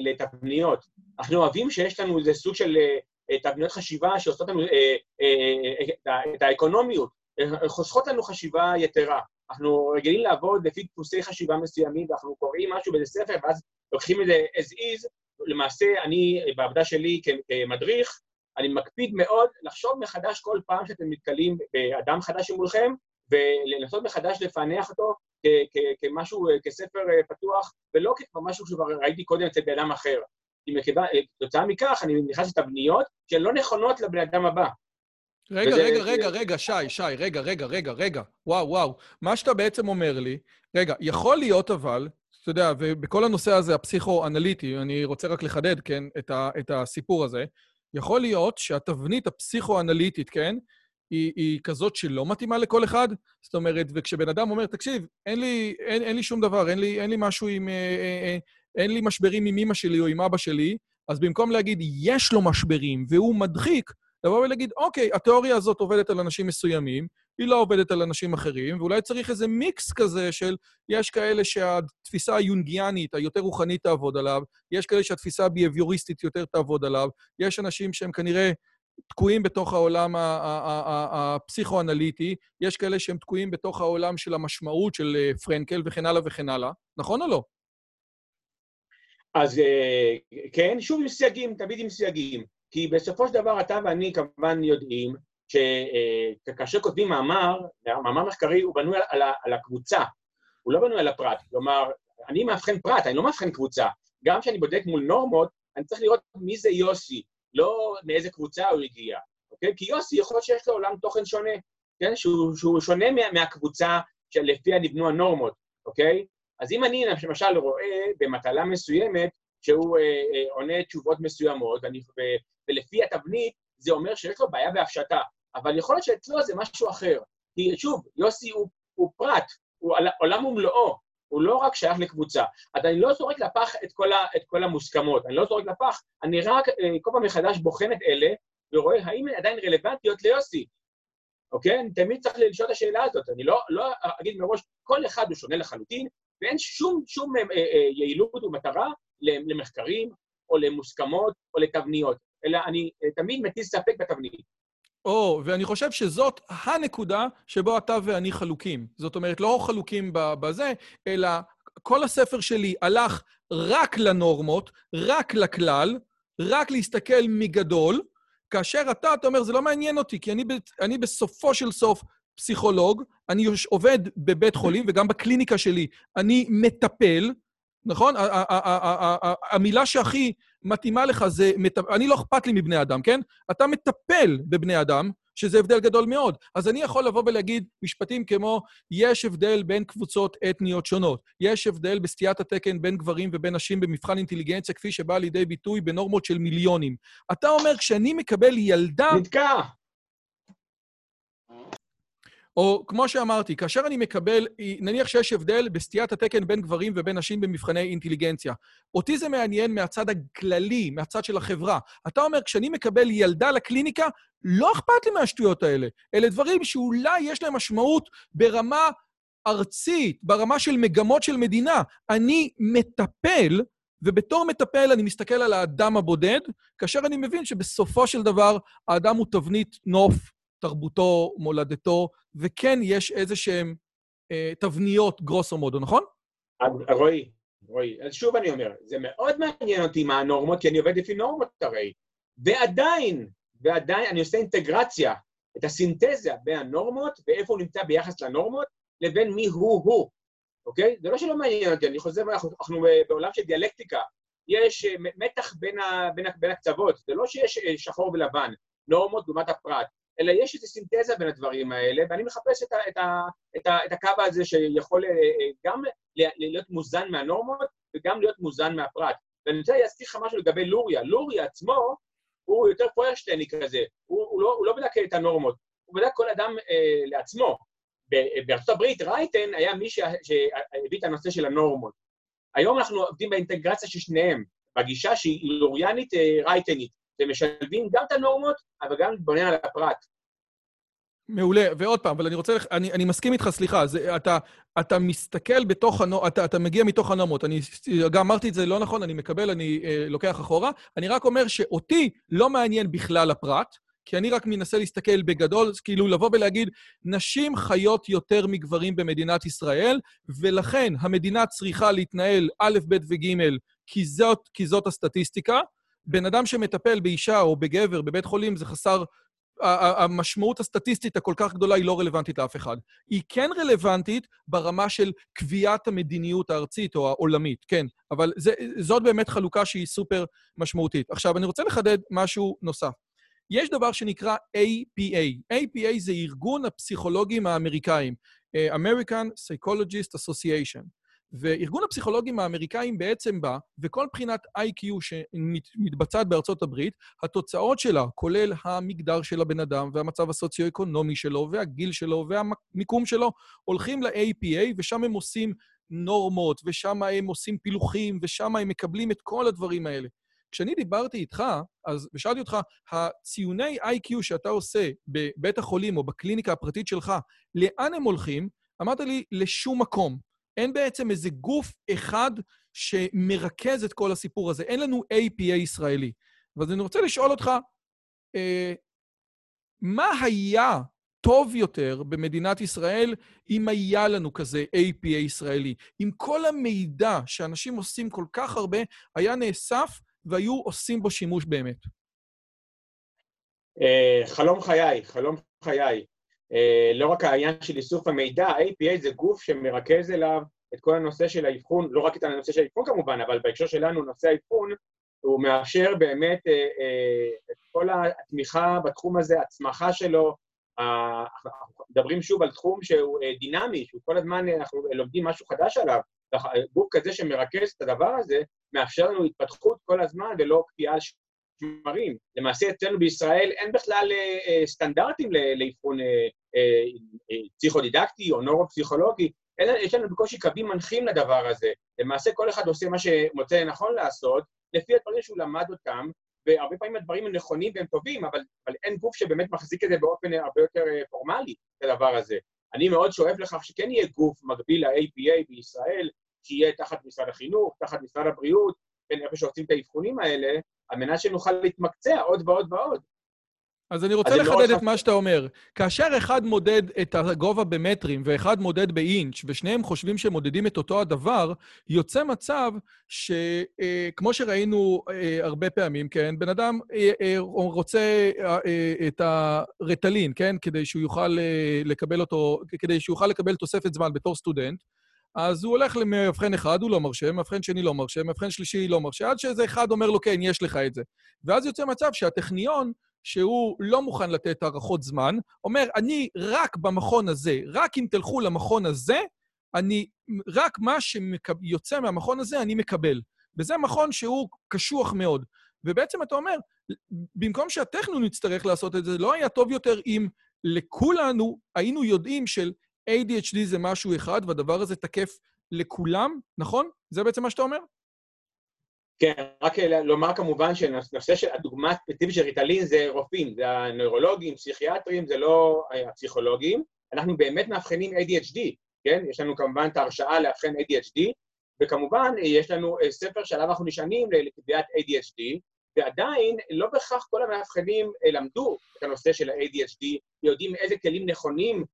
לתבניות. אנחנו אוהבים שיש לנו איזה סוג של אה, תבניות חשיבה שעושות לנו אה, אה, אה, את את האקונומיות, אה, חוסכות לנו חשיבה יתרה. אנחנו רגילים לעבוד לפי דפוסי חשיבה מסוימים, ואנחנו קוראים משהו באיזה ספר, ואז לוקחים את זה as is. למעשה, אני, אה, בעבודה שלי כמדריך, אני מקפיד מאוד לחשוב מחדש כל פעם שאתם נתקלים באדם חדש שמולכם, ולנסות מחדש לפענח אותו כמשהו, אה, כספר אה, פתוח, ולא כמשהו שכבר ראיתי קודם אצל בן אדם אחר. אה, כתוצאה מכך אני נכנס לתבניות שהן לא נכונות לבן אדם הבא. רגע, וזה- רגע, רגע, רגע, שי, שי, רגע, רגע, רגע, רגע. וואו, וואו. מה שאתה בעצם אומר לי, רגע, יכול להיות אבל, אתה יודע, ובכל הנושא הזה, הפסיכו-אנליטי, אני רוצה רק לחדד, כן, את, ה, את הסיפור הזה, יכול להיות שהתבנית הפסיכו-אנליטית, כן, היא, היא כזאת שלא מתאימה לכל אחד? זאת אומרת, וכשבן אדם אומר, תקשיב, אין לי, אין, אין לי שום דבר, אין לי, אין לי משהו עם... אה, אה, אה, אין לי משברים עם אמא שלי או עם אבא שלי, אז במקום להגיד, יש לו משברים והוא מדחיק, לבוא ולהגיד, אוקיי, התיאוריה הזאת עובדת על אנשים מסוימים, היא לא עובדת על אנשים אחרים, ואולי צריך איזה מיקס כזה של, יש כאלה שהתפיסה היונגיאנית, היותר רוחנית תעבוד עליו, יש כאלה שהתפיסה הביהביוריסטית יותר תעבוד עליו, יש אנשים שהם כנראה תקועים בתוך העולם הפסיכואנליטי, יש כאלה שהם תקועים בתוך העולם של המשמעות של אה, פרנקל וכן הלאה וכן הלאה, נכון או לא? אז אה, כן, שוב עם סייגים, תמיד עם סייגים. כי בסופו של דבר אתה ואני כמובן יודעים שכאשר כותבים מאמר, מאמר מחקרי הוא בנוי על, על, על הקבוצה, הוא לא בנוי על הפרט. כלומר, אני מאבחן פרט, אני לא מאבחן קבוצה. גם כשאני בודק מול נורמות, אני צריך לראות מי זה יוסי, לא מאיזה קבוצה הוא הגיע, אוקיי? כי יוסי יכול להיות שיש לו עולם תוכן שונה, כן? שהוא, שהוא שונה מה, מהקבוצה שלפיה נבנו הנורמות, אוקיי? אז אם אני למשל רואה במטלה מסוימת שהוא אה, אה, עונה תשובות מסוימות, ואני, ו, ולפי התבנית זה אומר שיש לו בעיה בהפשטה, אבל יכול להיות שאצלו זה משהו אחר. כי שוב, יוסי הוא, הוא פרט, הוא עולם ומלואו, הוא לא רק שייך לקבוצה. אז אני לא זורק לפח את כל, ה, את כל המוסכמות, אני לא זורק לפח, אני רק אה, כל פעם מחדש בוחן את אלה, ורואה האם הן עדיין רלוונטיות ליוסי. אוקיי? אני תמיד צריך לשאול את השאלה הזאת, אני לא, לא אגיד מראש, כל אחד הוא שונה לחלוטין, ואין שום, שום אה, אה, יעילות ומטרה למחקרים, או למוסכמות, או לתבניות, אלא אני אה, תמיד מטיל ספק בתבנית. או, ואני חושב שזאת הנקודה שבו אתה ואני חלוקים. זאת אומרת, לא חלוקים בזה, אלא כל הספר שלי הלך רק לנורמות, רק לכלל, רק להסתכל מגדול, כאשר אתה, אתה אומר, זה לא מעניין אותי, כי אני, אני בסופו של סוף פסיכולוג, אני עובד בבית חולים, וגם בקליניקה שלי אני מטפל, נכון? המילה שהכי מתאימה לך זה, אני לא אכפת לי מבני אדם, כן? אתה מטפל בבני אדם, שזה הבדל גדול מאוד. אז אני יכול לבוא ולהגיד משפטים כמו, יש הבדל בין קבוצות אתניות שונות, יש הבדל בסטיית התקן בין גברים ובין נשים במבחן אינטליגנציה, כפי שבא לידי ביטוי בנורמות של מיליונים. אתה אומר, כשאני מקבל ילדה, נתקע. או כמו שאמרתי, כאשר אני מקבל, נניח שיש הבדל בסטיית התקן בין גברים ובין נשים במבחני אינטליגנציה. אותי זה מעניין מהצד הכללי, מהצד של החברה. אתה אומר, כשאני מקבל ילדה לקליניקה, לא אכפת לי מהשטויות האלה. אלה דברים שאולי יש להם משמעות ברמה ארצית, ברמה של מגמות של מדינה. אני מטפל, ובתור מטפל אני מסתכל על האדם הבודד, כאשר אני מבין שבסופו של דבר האדם הוא תבנית נוף, תרבותו, מולדתו, וכן יש איזה שהן אה, תבניות גרוסו מודו, נכון? רועי, רועי, אז שוב אני אומר, זה מאוד מעניין אותי מה הנורמות, כי אני עובד לפי נורמות הרי. ועדיין, ועדיין אני עושה אינטגרציה, את הסינתזה בין הנורמות ואיפה הוא נמצא ביחס לנורמות, לבין מי הוא הוא, אוקיי? זה לא שלא מעניין אותי, אני חוזר, אנחנו, אנחנו בעולם של דיאלקטיקה, יש אה, מתח בין, ה, בין, בין הקצוות, זה לא שיש אה, שחור ולבן, נורמות לעומת הפרט, אלא יש איזו סינתזה בין הדברים האלה, ואני מחפש את, ה, את, ה, את, ה, את הקו הזה שיכול אה, אה, גם להיות מוזן מהנורמות וגם להיות מוזן מהפרט. ואני רוצה להזכיר לך משהו לגבי לוריה. לוריה עצמו הוא יותר פוירשטייני כזה, הוא, הוא, לא, הוא לא בדק את הנורמות, הוא בדק כל אדם אה, לעצמו. בארצות הברית, רייטן היה מי שהביא את הנושא של הנורמות. היום אנחנו עובדים באינטגרציה של שניהם, בגישה שהיא לוריאנית אה, רייטנית, ומשלבים גם את הנורמות, אבל גם להתבונן על הפרט. מעולה, ועוד פעם, אבל אני רוצה, אני, אני מסכים איתך, סליחה, זה, אתה, אתה מסתכל בתוך הנורמות, אתה, אתה מגיע מתוך הנורמות. אני גם אמרתי את זה לא נכון, אני מקבל, אני אה, לוקח אחורה. אני רק אומר שאותי לא מעניין בכלל הפרט, כי אני רק מנסה להסתכל בגדול, כאילו לבוא ולהגיד, נשים חיות יותר מגברים במדינת ישראל, ולכן המדינה צריכה להתנהל א', ב' וג', כי זאת, כי זאת הסטטיסטיקה. בן אדם שמטפל באישה או בגבר בבית חולים זה חסר המשמעות הסטטיסטית הכל כך גדולה היא לא רלוונטית לאף אחד. היא כן רלוונטית ברמה של קביעת המדיניות הארצית או העולמית, כן, אבל זה, זאת באמת חלוקה שהיא סופר משמעותית. עכשיו, אני רוצה לחדד משהו נוסף. יש דבר שנקרא APA. APA זה ארגון הפסיכולוגים האמריקאים, אה, American Psychologist Association. וארגון הפסיכולוגים האמריקאים בעצם בא, וכל בחינת IQ שמתבצעת בארצות הברית, התוצאות שלה, כולל המגדר של הבן אדם, והמצב הסוציו-אקונומי שלו, והגיל שלו, והמיקום שלו, הולכים ל-APA, ושם הם עושים נורמות, ושם הם עושים פילוחים, ושם הם מקבלים את כל הדברים האלה. כשאני דיברתי איתך, אז ושאלתי אותך, הציוני IQ שאתה עושה בבית החולים או בקליניקה הפרטית שלך, לאן הם הולכים? אמרת לי, לשום מקום. אין בעצם איזה גוף אחד שמרכז את כל הסיפור הזה. אין לנו APA ישראלי. ואז אני רוצה לשאול אותך, אה, מה היה טוב יותר במדינת ישראל אם היה לנו כזה APA ישראלי? אם כל המידע שאנשים עושים כל כך הרבה היה נאסף והיו עושים בו שימוש באמת. אה, חלום חיי, חלום חיי. אה, לא רק העניין של איסוף המידע, APA זה גוף שמרכז אליו את כל הנושא של האבחון, לא רק את הנושא של האבחון כמובן, אבל בהקשר שלנו, נושא האבחון, הוא מאפשר באמת אה, אה, את כל התמיכה בתחום הזה, הצמחה שלו. אנחנו מדברים שוב על תחום שהוא דינמי, שהוא כל הזמן, אנחנו לומדים משהו חדש עליו. גוף כזה שמרכז את הדבר הזה, מאפשר לנו התפתחות כל הזמן ולא קפיאה שמרים. למעשה אצלנו בישראל אין בכלל אה, אה, סטנדרטים לאבחון אה, פסיכודידקטי או נורו-פסיכולוגי, אלא יש לנו בקושי קווים מנחים לדבר הזה. למעשה כל אחד עושה מה שמוצא לנכון לעשות, לפי הדברים שהוא למד אותם, והרבה פעמים הדברים הם נכונים והם טובים, אבל, אבל אין גוף שבאמת מחזיק את זה באופן הרבה יותר פורמלי, את הדבר הזה. אני מאוד שואף לכך שכן יהיה גוף מקביל ל-APA בישראל, שיהיה תחת משרד החינוך, תחת משרד הבריאות, בין איפה שעושים את האבחונים האלה, על מנת שנוכל להתמקצע עוד ועוד ועוד. אז אני רוצה אז לחדד את מה שאתה אומר. כאשר אחד מודד את הגובה במטרים ואחד מודד באינץ', ושניהם חושבים שהם מודדים את אותו הדבר, יוצא מצב שכמו אה, שראינו אה, הרבה פעמים, כן, בן אדם אה, רוצה את הרטלין, כן, כדי שהוא יוכל לקבל אותו, כדי שהוא יוכל לקבל תוספת זמן בתור סטודנט, אז הוא הולך למאבחן אחד, הוא לא מרשה, מאבחן שני לא מרשה, מאבחן שלישי לא מרשה, עד שאיזה אחד אומר לו, כן, יש לך את זה. ואז יוצא מצב שהטכניון, שהוא לא מוכן לתת הארכות זמן, אומר, אני רק במכון הזה, רק אם תלכו למכון הזה, אני, רק מה שיוצא מהמכון הזה אני מקבל. וזה מכון שהוא קשוח מאוד. ובעצם אתה אומר, במקום שהטכנון יצטרך לעשות את זה, לא היה טוב יותר אם לכולנו היינו יודעים של ADHD זה משהו אחד, והדבר הזה תקף לכולם, נכון? זה בעצם מה שאתה אומר? כן, רק לומר כמובן שנושא של הדוגמה הספציפית של ריטלין זה רופאים, זה הנוירולוגים, פסיכיאטרים, זה לא הפסיכולוגים. אנחנו באמת מאבחנים ADHD, כן? יש לנו כמובן את ההרשאה לאבחן ADHD, וכמובן יש לנו אה, ספר שעליו אנחנו נשענים לקביעת ADHD, ועדיין לא בהכרח כל המאבחנים אה, למדו את הנושא של ה-ADHD, יודעים איזה כלים נכונים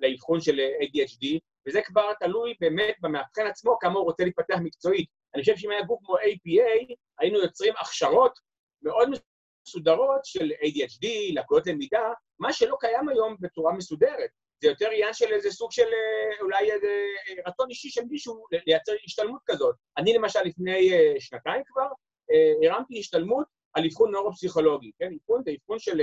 לאבחון של ADHD, וזה כבר תלוי באמת במאבחן עצמו, כמה הוא רוצה להתפתח מקצועית. אני חושב שאם היה גוף כמו APA, היינו יוצרים הכשרות מאוד מסודרות של ADHD, לקויות למידה, מה שלא קיים היום בצורה מסודרת. זה יותר עניין של איזה סוג של אה, אולי איזה אה, רצון אישי של מישהו לייצר השתלמות כזאת. אני למשל לפני אה, שנתיים כבר הרמתי השתלמות על אבחון נוירו-פסיכולוגי, כן? אבחון זה אבחון של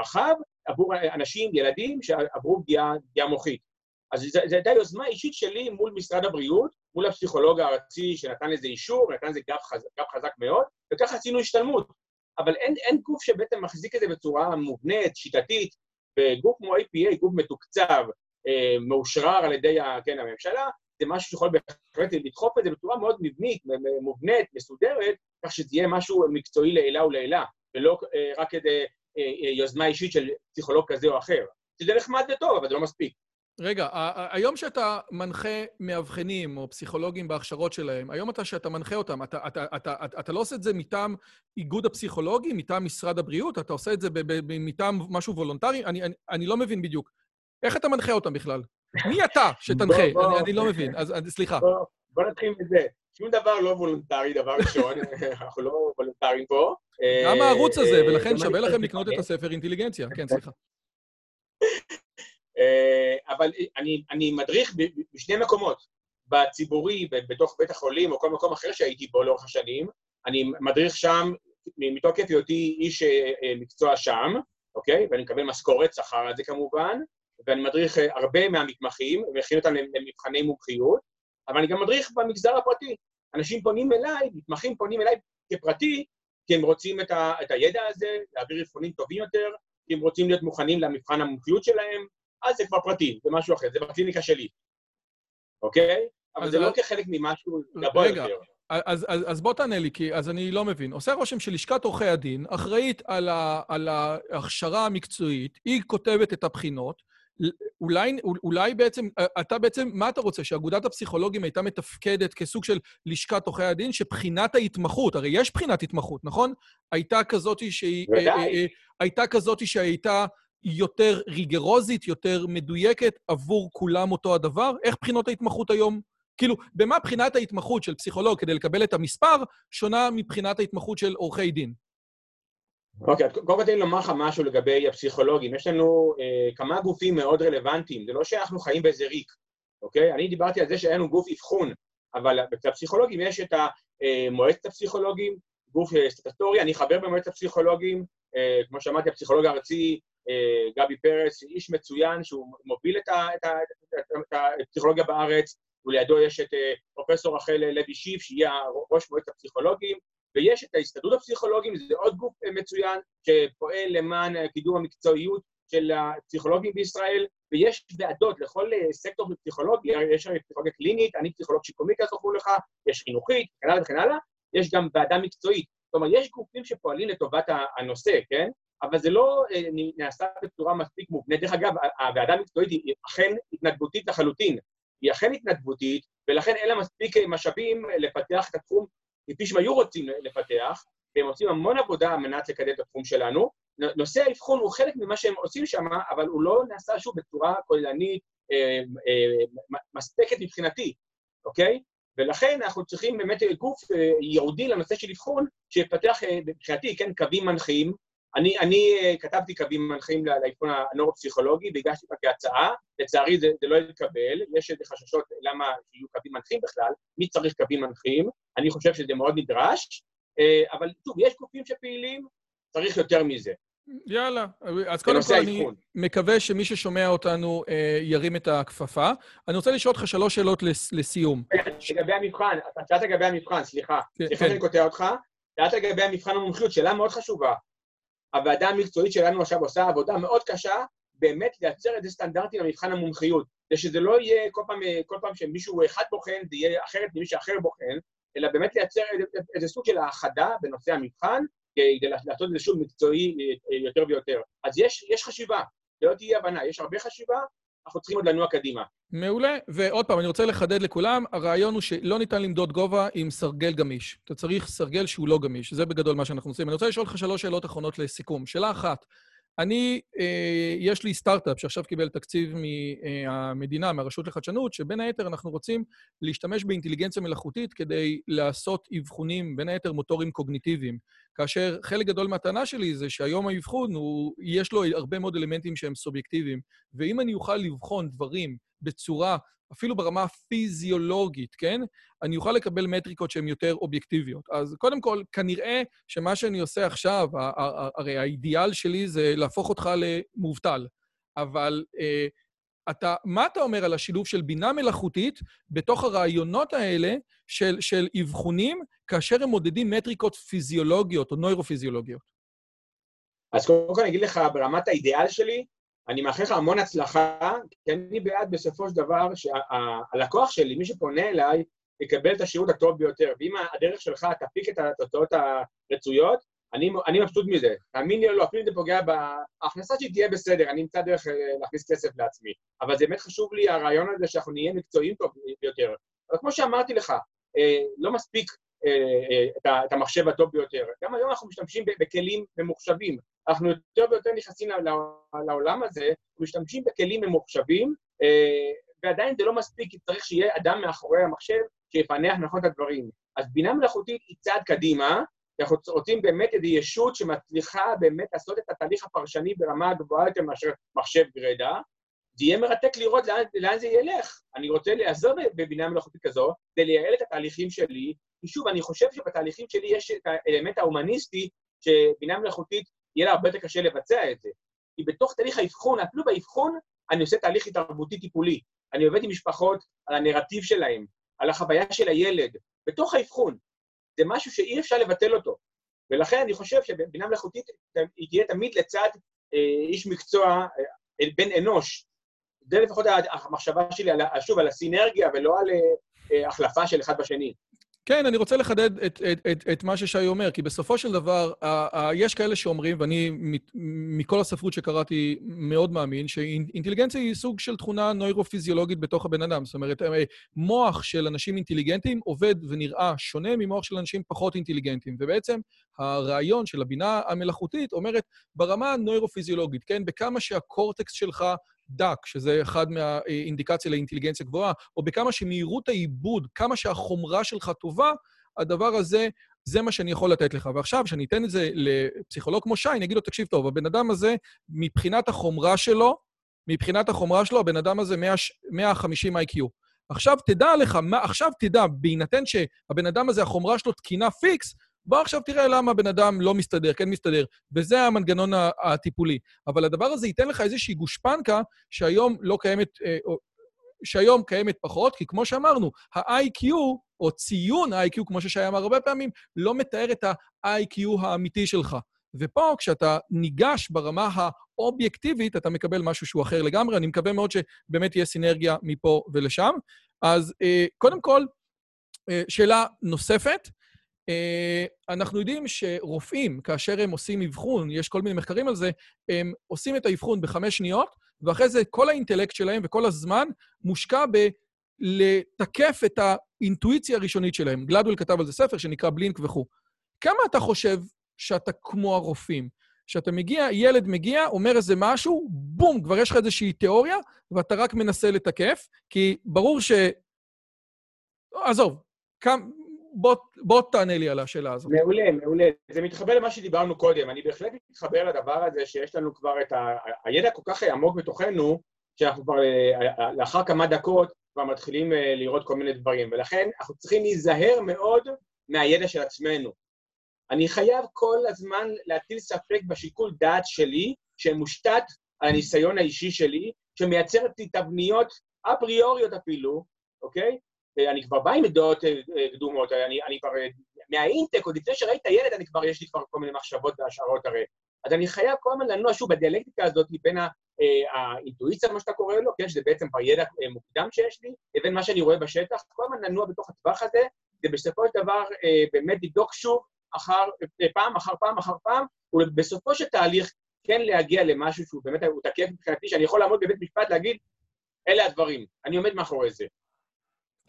רחב עבור אנשים, ילדים, שעברו פגיעה מוחית. אז זו הייתה יוזמה אישית שלי מול משרד הבריאות, מול הפסיכולוג הארצי שנתן לזה אישור, נתן לזה גב חזק, גב חזק מאוד, וככה עשינו השתלמות. אבל אין, אין גוף שבעצם מחזיק את זה בצורה מובנית, שיטתית, וגוף כמו APA, גוף מתוקצב, אה, מאושרר על ידי כן, הממשלה, זה משהו שיכול בהחלט לדחוף את זה בצורה מאוד מבנית, מובנית, מסודרת, כך שזה יהיה משהו מקצועי לעילה ולעילה, ולא אה, רק כדי יוזמה אישית של פסיכולוג כזה או אחר. שזה נחמד וטוב, אבל זה לא מספיק. רגע, היום שאתה מנחה מאבחנים או פסיכולוגים בהכשרות שלהם, היום אתה שאתה מנחה אותם, אתה, אתה, אתה, אתה, אתה לא עושה את זה מטעם איגוד הפסיכולוגי, מטעם משרד הבריאות? אתה עושה את זה מטעם משהו וולונטרי? אני, אני, אני לא מבין בדיוק. איך אתה מנחה אותם בכלל? מי אתה שתנחה? בוא, בוא, אני, אני לא מבין, אז סליחה. בוא, בוא נתחיל מזה. שום דבר לא וולונטרי, דבר ראשון, אנחנו לא וולונטריים פה. גם הערוץ הזה, אה, ולכן שווה לכם לקנות את הספר אינטליגנציה. כן, סליחה. אה, אבל אני, אני מדריך בשני מקומות, בציבורי, בתוך בית החולים או כל מקום אחר שהייתי בו לאורך השנים, אני מדריך שם מתוקף היותי איש אה, מקצוע שם, אוקיי? ואני מקבל משכורת, שכר על זה כמובן, ואני מדריך אה, הרבה מהמתמחים, ומכין אותם למבחני מומחיות, אבל אני גם מדריך במגזר הפרטי. אנשים פונים אליי, מתמחים פונים אליי כפרטי, כי הם רוצים את, ה, את הידע הזה, להעביר אבחונים טובים יותר, כי הם רוצים להיות מוכנים למבחן המומחיות שלהם, אז זה כבר פרטי, זה משהו אחר, זה בקליניקה שלי, אוקיי? אבל זה לא כחלק ממשהו גבוה יותר. אז, אז, אז בוא תענה לי, כי אז אני לא מבין. עושה רושם שלשכת עורכי הדין אחראית על, ה, על ההכשרה המקצועית, היא כותבת את הבחינות, אולי, אולי בעצם, אתה בעצם, מה אתה רוצה? שאגודת הפסיכולוגים הייתה מתפקדת כסוג של לשכת עורכי הדין, שבחינת ההתמחות, הרי יש בחינת התמחות, נכון? הייתה כזאת שהיא... ודאי. אה, אה, הייתה כזאת שהייתה יותר ריגרוזית, יותר מדויקת, עבור כולם אותו הדבר? איך בחינות ההתמחות היום? כאילו, במה בחינת ההתמחות של פסיכולוג כדי לקבל את המספר שונה מבחינת ההתמחות של עורכי דין? אוקיי, okay, קודם כל תן לי לומר לך משהו לגבי הפסיכולוגים. יש לנו אה, כמה גופים מאוד רלוונטיים, זה לא שאנחנו חיים באיזה ריק, אוקיי? אני דיברתי על זה שהיה לנו גוף אבחון, אבל אצל הפסיכולוגים יש את אה, מועצת הפסיכולוגים, גוף אה, סטטטורי, אני חבר במועצת הפסיכולוגים, אה, כמו שאמרתי, הפסיכולוג הארצי אה, גבי פרס, איש מצוין שהוא מוביל את, ה, את, ה, את הפסיכולוגיה בארץ, ולידו יש את אה, פרופסור רחל לוי שיף, שהיא ראש מועצת הפסיכולוגים, ויש את ההסתדרות הפסיכולוגים, זה עוד גוף אה, מצוין שפועל למען קידום המקצועיות של הפסיכולוגים בישראל, ויש ועדות לכל סקטור בפסיכולוגיה, יש פסיכולוגיה קלינית, אני פסיכולוג שיקומי כזכור לך, יש חינוכית, וכן הלאה וכן הלאה, יש גם ועדה מקצועית. כלומר, יש גופים שפועלים לטובת הנושא, כן? אבל זה לא אה, נעשה בצורה מספיק מובנית. דרך אגב, הוועדה המקצועית היא אכן התנדבותית לחלוטין. היא אכן התנדבותית, ולכן אין לה מספיק אה, משאבים אה, לפתח את התחום כפי שהם היו רוצים לפתח, והם עושים המון עבודה על מנת לקדם את התחום שלנו. נושא האבחון הוא חלק ממה שהם עושים שם, אבל הוא לא נעשה שוב בצורה כוללנית אה, אה, מספקת מבחינתי, אוקיי? ולכן אנחנו צריכים באמת גוף אה, ייעודי לנושא של אבחון, שיפתח מבחינתי, כן, קווים מנחים, אני, אני אה, כתבתי קווים מנחים לאבחון הנורו-פסיכולוגי והגשתי אותה כהצעה, לצערי זה, זה לא יתקבל, יש איזה חששות למה יהיו קווים מנחים בכלל, מי צריך קווים מנחים, אני חושב שזה מאוד נדרש, אה, אבל שוב, יש גופים שפעילים, צריך יותר מזה. יאללה. אז קודם כל, אני מקווה שמי ששומע אותנו אה, ירים את הכפפה. אני רוצה לשאול אותך שלוש שאלות לסיום. לגבי המבחן, אתה שאלת לגבי המבחן, סליחה. כן, סליחה כן. שאני קוטע אותך. שאלת לגבי המבחן המומחיות, שאלה מאוד חשובה. הוועדה המקצועית שלנו עכשיו עושה עבודה מאוד קשה, באמת לייצר איזה סטנדרטים למבחן המומחיות. כדי שזה לא יהיה כל פעם, כל פעם שמישהו אחד בוחן, זה יהיה אחרת ממי שאחר בוחן, אלא באמת לייצר איזה, איזה סוג של האחדה בנושא המבחן, כדי לעשות את זה שוב מקצועי יותר ויותר. אז יש, יש חשיבה, לא תהיה הבנה, יש הרבה חשיבה, אנחנו צריכים עוד לנוע קדימה. מעולה. ועוד פעם, אני רוצה לחדד לכולם, הרעיון הוא שלא ניתן למדוד גובה עם סרגל גמיש. אתה צריך סרגל שהוא לא גמיש, זה בגדול מה שאנחנו עושים. אני רוצה לשאול אותך שלוש שאלות אחרונות לסיכום. שאלה אחת, אני, אה, יש לי סטארט-אפ שעכשיו קיבל תקציב מהמדינה, מהרשות לחדשנות, שבין היתר אנחנו רוצים להשתמש באינטליגנציה מלאכותית כדי לעשות אבחונים, בין היתר מוטוריים קוגניטיביים. כאשר חלק גדול מהטענה שלי זה שהיום האבחון, הוא, יש לו הרבה מאוד אלמנטים שהם סובייקטיביים, ואם אני אוכל לבחון דברים בצורה אפילו ברמה הפיזיולוגית, כן? אני אוכל לקבל מטריקות שהן יותר אובייקטיביות. אז קודם כל, כנראה שמה שאני עושה עכשיו, הרי האידיאל שלי זה להפוך אותך למובטל. אבל אה, אתה, מה אתה אומר על השילוב של בינה מלאכותית בתוך הרעיונות האלה של, של אבחונים, כאשר הם מודדים מטריקות פיזיולוגיות או נוירופיזיולוגיות? אז קודם כל אני אגיד לך, ברמת האידיאל שלי, אני מאחל לך המון הצלחה, כי אני בעד בסופו של דבר שהלקוח שלי, מי שפונה אליי, יקבל את השירות הטוב ביותר. ואם הדרך שלך תפיק את התוצאות הרצויות, אני, אני מבסוט מזה. תאמין לי או לא, אפילו אם זה פוגע בהכנסה שלי תהיה בסדר, אני אמצא דרך אה, להכניס כסף לעצמי. אבל זה באמת חשוב לי הרעיון הזה שאנחנו נהיה מקצועיים טוב ביותר. אבל כמו שאמרתי לך, אה, לא מספיק את המחשב הטוב ביותר. גם היום אנחנו משתמשים בכלים ממוחשבים. אנחנו יותר ויותר נכנסים לעולם הזה, משתמשים בכלים ממוחשבים, ועדיין זה לא מספיק, כי צריך שיהיה אדם מאחורי המחשב שיפענח נכון את הדברים. אז בינה מלאכותית היא צעד קדימה, אנחנו רוצים באמת איזו ישות שמצליחה באמת לעשות את התהליך הפרשני ברמה הגבוהה יותר מאשר מחשב גרידא. זה יהיה מרתק לראות לאן, לאן זה ילך. אני רוצה להיעזר בבינה מלאכותית כזו, כדי לייעל את התהליכים שלי, כי שוב, אני חושב שבתהליכים שלי יש את האלמנט ההומניסטי, שבינה מלאכותית יהיה לה הרבה יותר קשה לבצע את זה. כי בתוך תהליך האבחון, אפילו באבחון, אני עושה תהליך התערבותי טיפולי. אני עובד עם משפחות על הנרטיב שלהם, על החוויה של הילד, בתוך האבחון. זה משהו שאי אפשר לבטל אותו. ולכן אני חושב שבינה מלאכותית היא תהיה תמיד לצד אה, איש מקצוע, אה, בן אנוש. זה לפחות המחשבה שלי, על, שוב, על הסינרגיה ולא על אה, החלפה של אחד בשני. כן, אני רוצה לחדד את, את, את, את מה ששי אומר, כי בסופו של דבר, ה, ה, יש כאלה שאומרים, ואני מכל הספרות שקראתי מאוד מאמין, שאינטליגנציה היא סוג של תכונה נוירופיזיולוגית בתוך הבן אדם. זאת אומרת, אה, מוח של אנשים אינטליגנטים עובד ונראה שונה ממוח של אנשים פחות אינטליגנטים. ובעצם הרעיון של הבינה המלאכותית אומרת, ברמה הנוירופיזיולוגית, כן, בכמה שהקורטקס שלך דק, שזה אחד מהאינדיקציה לאינטליגנציה גבוהה, או בכמה שמהירות העיבוד, כמה שהחומרה שלך טובה, הדבר הזה, זה מה שאני יכול לתת לך. ועכשיו, כשאני אתן את זה לפסיכולוג כמו שי, אני אגיד לו, תקשיב טוב, הבן אדם הזה, מבחינת החומרה שלו, מבחינת החומרה שלו, הבן אדם הזה 100, 150 IQ. עכשיו תדע לך, מה, עכשיו תדע, בהינתן שהבן אדם הזה, החומרה שלו תקינה פיקס, בוא עכשיו תראה למה הבן אדם לא מסתדר, כן מסתדר. וזה המנגנון הטיפולי. אבל הדבר הזה ייתן לך איזושהי גושפנקה שהיום לא קיימת, אה, שהיום קיימת פחות, כי כמו שאמרנו, ה-IQ, או ציון ה-IQ, כמו ששי אמר הרבה פעמים, לא מתאר את ה-IQ האמיתי שלך. ופה, כשאתה ניגש ברמה האובייקטיבית, אתה מקבל משהו שהוא אחר לגמרי. אני מקווה מאוד שבאמת תהיה סינרגיה מפה ולשם. אז אה, קודם כל, אה, שאלה נוספת, אנחנו יודעים שרופאים, כאשר הם עושים אבחון, יש כל מיני מחקרים על זה, הם עושים את האבחון בחמש שניות, ואחרי זה כל האינטלקט שלהם וכל הזמן מושקע בלתקף את האינטואיציה הראשונית שלהם. גלדוול כתב על זה ספר שנקרא בלינק וכו'. כמה אתה חושב שאתה כמו הרופאים? שאתה מגיע, ילד מגיע, אומר איזה משהו, בום, כבר יש לך איזושהי תיאוריה, ואתה רק מנסה לתקף, כי ברור ש... עזוב, כמה... בוא, בוא תענה לי על השאלה הזאת. מעולה, מעולה. זה מתחבר למה שדיברנו קודם. אני בהחלט מתחבר לדבר הזה שיש לנו כבר את ה... הידע כל כך עמוק בתוכנו, שאנחנו כבר אה, לאחר כמה דקות כבר מתחילים אה, לראות כל מיני דברים. ולכן אנחנו צריכים להיזהר מאוד מהידע של עצמנו. אני חייב כל הזמן להטיל ספק בשיקול דעת שלי, שמושתת על הניסיון האישי שלי, שמייצר לי תבניות אפריוריות אפילו, אוקיי? אני כבר בא עם דעות אה, אה, קדומות, אני, אני כבר, אה, מהאינטק, עוד לפני שראית ילד, אני כבר, יש לי כבר כל מיני מחשבות והשערות הרי. אז אני חייב כל הזמן לנוע שוב בדיאלקטיקה הזאת בין האינטואיציה, מה שאתה קורא לו, כן, שזה בעצם כבר ידע מוקדם שיש לי, לבין מה שאני רואה בשטח, כל הזמן לנוע בתוך הטווח הזה, ובסופו של דבר באמת לבדוק שוב אחר, פעם אחר פעם אחר פעם, ובסופו של תהליך כן להגיע למשהו שהוא באמת, הוא תקף מבחינתי, שאני יכול לעמוד בבית משפט להגיד, אלה הדברים, אני עומד מאחורי זה.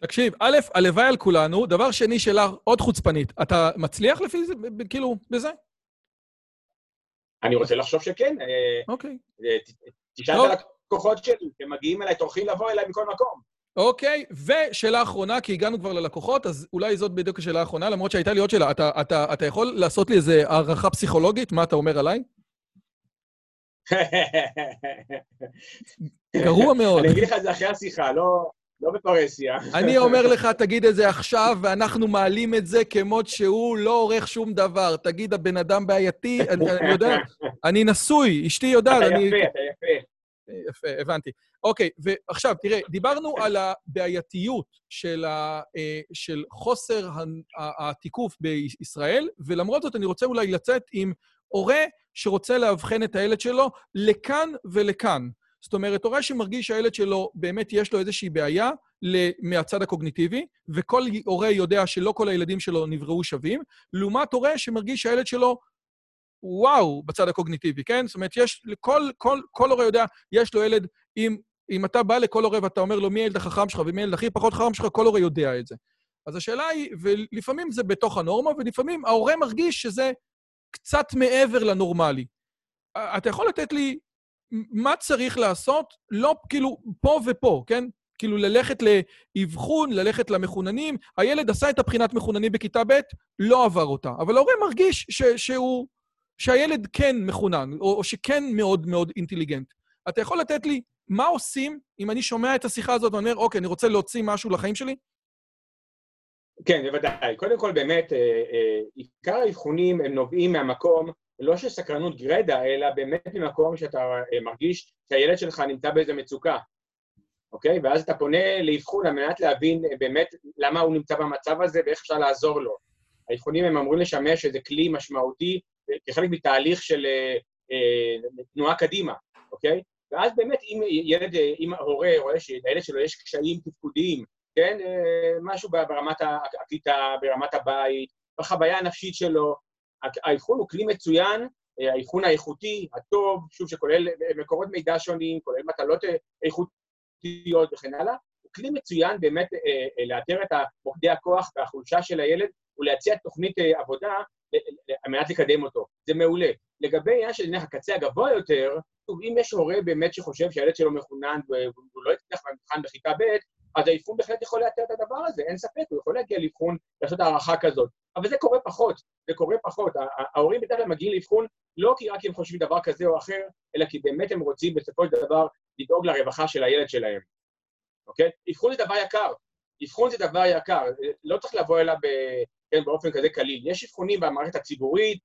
תקשיב, א', הלוואי על כולנו. דבר שני, שאלה עוד חוצפנית. אתה מצליח לפי זה, כאילו, בזה? אני רוצה לחשוב שכן. אה, אוקיי. אה, תשאל את הלקוחות שלי, הם מגיעים אליי, טורחים לבוא אליי מכל מקום. אוקיי, ושאלה אחרונה, כי הגענו כבר ללקוחות, אז אולי זאת בדיוק השאלה האחרונה, למרות שהייתה לי עוד שאלה. אתה, אתה, אתה יכול לעשות לי איזו הערכה פסיכולוגית? מה אתה אומר עליי? גרוע מאוד. אני אגיד לך את זה אחרי השיחה, לא... לא בפרהסיה. אני אומר לך, תגיד את זה עכשיו, ואנחנו מעלים את זה כמות שהוא לא עורך שום דבר. תגיד, הבן אדם בעייתי, אני, אני יודע, אני נשוי, אשתי יודעת, אני... אתה יפה, אתה יפה. יפה, הבנתי. אוקיי, ועכשיו, תראה, דיברנו על הבעייתיות של, ה, אה, של חוסר התיקוף בישראל, ולמרות זאת אני רוצה אולי לצאת עם הורה שרוצה לאבחן את הילד שלו לכאן ולכאן. זאת אומרת, הורה שמרגיש שהילד שלו, באמת יש לו איזושהי בעיה מהצד הקוגניטיבי, וכל הורה יודע שלא כל הילדים שלו נבראו שווים, לעומת הורה שמרגיש שהילד שלו, וואו, בצד הקוגניטיבי, כן? זאת אומרת, יש, כל, כל, כל הורה יודע, יש לו ילד עם... אם אתה בא לכל הורה ואתה אומר לו מי הילד החכם שלך ומי הילד הכי פחות חכם שלך, כל הורה יודע את זה. אז השאלה היא, ולפעמים זה בתוך הנורמה, ולפעמים ההורה מרגיש שזה קצת מעבר לנורמלי. אתה יכול לתת לי מה צריך לעשות? לא, כאילו, פה ופה, כן? כאילו, ללכת לאבחון, ללכת למחוננים. הילד עשה את הבחינת מחוננים בכיתה ב', לא עבר אותה. אבל ההורה מרגיש ש, שהוא, שהילד כן מחונן, או, או שכן מאוד מאוד אינטליגנט. אתה יכול לתת לי מה עושים אם אני שומע את השיחה הזאת ואני אומר, אוקיי, אני רוצה להוציא משהו לחיים שלי? כן, בוודאי. קודם כל, באמת, אה, אה, עיקר האבחונים הם נובעים מהמקום לא של סקרנות גרידא, אלא באמת ממקום שאתה אה, מרגיש שהילד שלך נמצא באיזו מצוקה, אוקיי? ואז אתה פונה לאבחון על מנת להבין באמת למה הוא נמצא במצב הזה ואיך אפשר לעזור לו. האבחונים הם אמורים לשמש איזה כלי משמעותי כחלק מתהליך של תנועה קדימה, אוקיי? ואז באמת אם ילד, אם ההורה רואה שלילד שלו יש קשיים תפקודיים, כן? אה, משהו ברמת הכיתה, ברמת הבית, בחוויה הנפשית שלו. האבחון הוא כלי מצוין, אה, האבחון האיכותי, הטוב, שוב, שכולל אה, מקורות מידע שונים, כולל מטלות איכותיות וכן הלאה, הוא כלי מצוין באמת לאתר את מוקדי הכוח והחולשה של הילד ולהציע תוכנית עבודה על מנת לקדם אותו. זה מעולה. לגבי העניין של נניח הקצה הגבוה יותר, אם יש הורה באמת שחושב שהילד שלו מחונן והוא לא יצליח במבחן בכיתה ב', אז האבחון בהחלט יכול לאתר את הדבר הזה, אין ספק, הוא יכול להגיע לאבחון, לעשות הערכה כזאת. אבל זה קורה פחות, זה קורה פחות. ההורים בדרך כלל מגיעים לאבחון לא כי רק הם חושבים דבר כזה או אחר, אלא כי באמת הם רוצים בסופו של דבר לדאוג לרווחה של הילד שלהם, אוקיי? אבחון זה דבר יקר. אבחון זה דבר יקר, לא צריך לבוא אליו. כן, באופן כזה קליל. יש אבחונים במערכת הציבורית,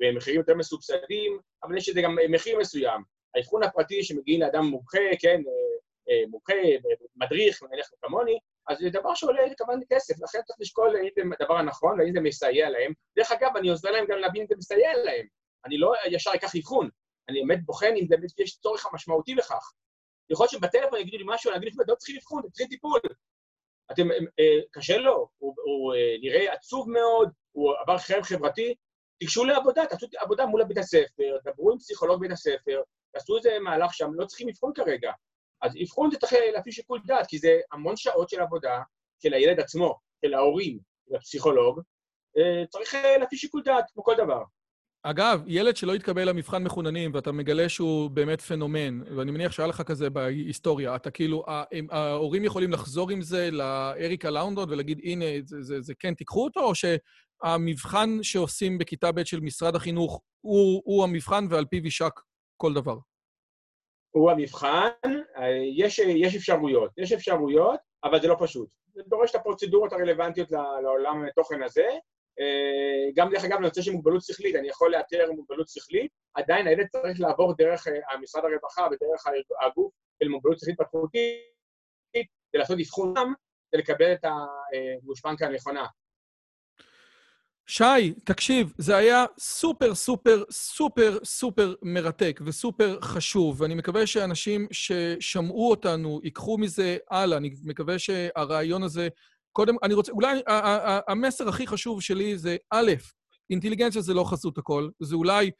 במחירים יותר מסובסדים, אבל יש לזה גם מחיר מסוים. האבחון הפרטי שמגיעים לאדם מומחה, כן, אה, מומחה, מדריך, נניח כמוני, אז זה דבר שעולה כמובן כסף, לכן צריך לשקול האם זה הדבר הנכון והאם זה מסייע להם. דרך אגב, אני עוזר להם גם להבין אם זה מסייע להם. אני לא ישר אקח אבחון, אני באמת בוחן אם באמת יש צורך המשמעותי לכך. יכול להיות שבטלפון יגידו לי משהו, אני אגיד לי, לא צריכים אבחון, צריכים טיפול. אתם, אה, קשה לו, הוא, הוא אה, נראה עצוב מאוד, הוא עבר חרם חברתי, תיגשו לעבודה, תעשו עבודה מול בית הספר, דברו עם פסיכולוג בית הספר, תעשו איזה מהלך שם, לא צריכים אבחון כרגע. אז אבחון זה צריך להפעיל שיקול דעת, כי זה המון שעות של עבודה של הילד עצמו, של ההורים, של הפסיכולוג, אה, צריך להפעיל שיקול דעת, כמו כל דבר. אגב, ילד שלא התקבל למבחן מחוננים, ואתה מגלה שהוא באמת פנומן, ואני מניח שהיה לך כזה בהיסטוריה, אתה כאילו, ההורים יכולים לחזור עם זה לאריקה לאונדון ולהגיד, הנה, זה, זה, זה כן, תיקחו אותו, או שהמבחן שעושים בכיתה ב' של משרד החינוך הוא, הוא המבחן ועל פיו יישק כל דבר? הוא המבחן, יש, יש אפשרויות, יש אפשרויות, אבל זה לא פשוט. זה דורש את הפרוצדורות הרלוונטיות לעולם התוכן הזה. אה, גם דרך אגב, לנושא של מוגבלות שכלית, אני יכול לאתר מוגבלות שכלית, עדיין הילד צריך לעבור דרך אה, משרד הרווחה ודרך הגוף של מוגבלות שכלית פתחותית, כדי לעשות אבחונם ולקבל את הגושפנקה הנכונה. שי, תקשיב, זה היה סופר, סופר, סופר, סופר מרתק וסופר חשוב, ואני מקווה שאנשים ששמעו אותנו ייקחו מזה הלאה. אני מקווה שהרעיון הזה... קודם, אני רוצה... אולי המסר הכי חשוב שלי זה, א', אינטליגנציה זה לא חסות הכל, זה אולי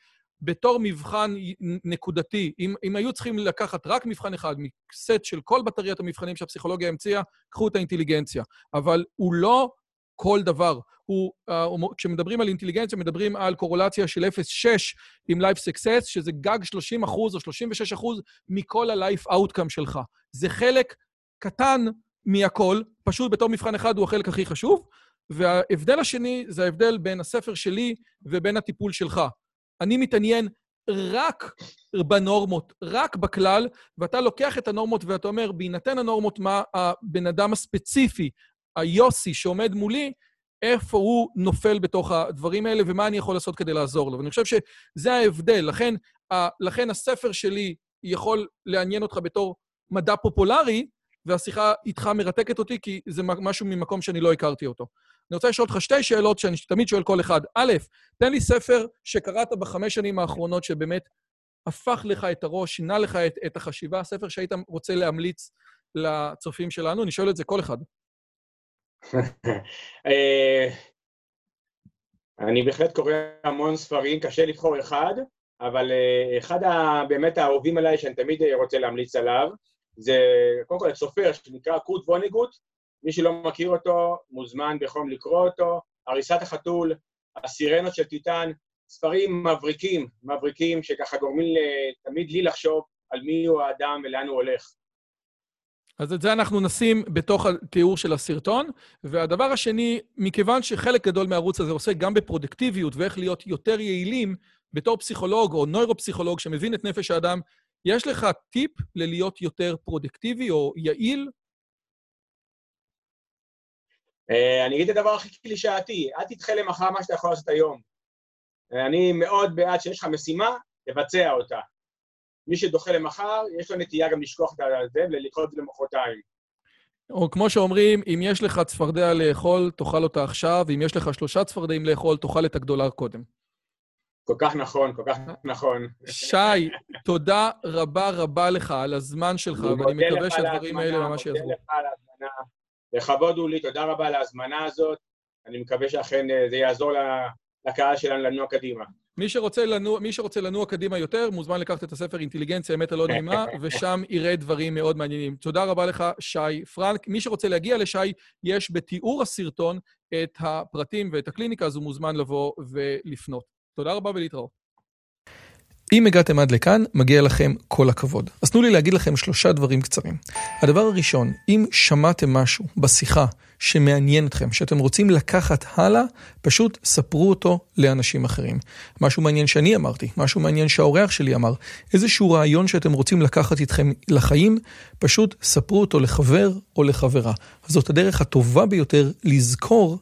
בתור מבחן נקודתי, אם, אם היו צריכים לקחת רק מבחן אחד מסט של כל בטריית המבחנים שהפסיכולוגיה המציאה, קחו את האינטליגנציה. אבל הוא לא כל דבר. הוא, uh, כשמדברים על אינטליגנציה, מדברים על קורולציה של 0.6 עם Life Success, שזה גג 30 אחוז או 36 אחוז מכל ה-Life Outcome שלך. זה חלק קטן מהכל, פשוט בתור מבחן אחד הוא החלק הכי חשוב, וההבדל השני זה ההבדל בין הספר שלי ובין הטיפול שלך. אני מתעניין רק בנורמות, רק בכלל, ואתה לוקח את הנורמות ואתה אומר, בהינתן הנורמות, מה הבן אדם הספציפי, היוסי שעומד מולי, איפה הוא נופל בתוך הדברים האלה ומה אני יכול לעשות כדי לעזור לו. ואני חושב שזה ההבדל. לכן, ה, לכן הספר שלי יכול לעניין אותך בתור מדע פופולרי, והשיחה איתך מרתקת אותי, כי זה משהו ממקום שאני לא הכרתי אותו. אני רוצה לשאול אותך שתי שאלות שאני תמיד שואל כל אחד. א', תן לי ספר שקראת בחמש שנים האחרונות שבאמת הפך לך את הראש, שינה לך את, את החשיבה, ספר שהיית רוצה להמליץ לצופים שלנו? אני שואל את זה כל אחד. אה, אני בהחלט קורא המון ספרים, קשה לבחור אחד, אבל אה, אחד באמת האהובים עליי שאני תמיד רוצה להמליץ עליו, זה קודם כל סופר שנקרא קורט ווניגוט, מי שלא מכיר אותו מוזמן בחום לקרוא אותו, הריסת החתול, הסירנות של טיטאן, ספרים מבריקים, מבריקים שככה גורמים תמיד לי לחשוב על מי הוא האדם ולאן הוא הולך. אז את זה אנחנו נשים בתוך התיאור של הסרטון. והדבר השני, מכיוון שחלק גדול מהערוץ הזה עוסק גם בפרודוקטיביות ואיך להיות יותר יעילים, בתור פסיכולוג או נוירופסיכולוג שמבין את נפש האדם, יש לך טיפ ללהיות יותר פרודוקטיבי או יעיל? אה, אני אגיד את הדבר הכי קלישאתי, אל תדחה למחר מה שאתה יכול לעשות היום. אה, אני מאוד בעד שיש לך משימה, תבצע אותה. מי שדוחה למחר, יש לו נטייה גם לשכוח את זה ולדחות את זה למחרתיים. או כמו שאומרים, אם יש לך צפרדע לאכול, תאכל אותה עכשיו, ואם יש לך שלושה צפרדעים לאכול, תאכל את הגדולה קודם. כל כך נכון, כל כך נכון. שי, תודה רבה רבה לך על הזמן שלך, ואני מקווה שהדברים האלה ממש יעזרו. מודה לך על ההזמנה. לכבוד הוא לי, תודה רבה על ההזמנה הזאת. אני מקווה שאכן אה, זה יעזור לקהל שלנו לנוע קדימה. מי שרוצה, לנוע, מי שרוצה לנוע קדימה יותר, מוזמן לקחת את הספר אינטליגנציה, אמת הלא נעימה, ושם יראה דברים מאוד מעניינים. תודה רבה לך, שי פרנק. מי שרוצה להגיע לשי, יש בתיאור הסרטון את הפרטים ואת הקליניקה, אז הוא מוזמן לבוא ולפנות. תודה רבה ולהתראות. אם הגעתם עד לכאן, מגיע לכם כל הכבוד. אז תנו לי להגיד לכם שלושה דברים קצרים. הדבר הראשון, אם שמעתם משהו בשיחה שמעניין אתכם, שאתם רוצים לקחת הלאה, פשוט ספרו אותו לאנשים אחרים. משהו מעניין שאני אמרתי, משהו מעניין שהאורח שלי אמר, איזשהו רעיון שאתם רוצים לקחת איתכם לחיים, פשוט ספרו אותו לחבר או לחברה. זאת הדרך הטובה ביותר לזכור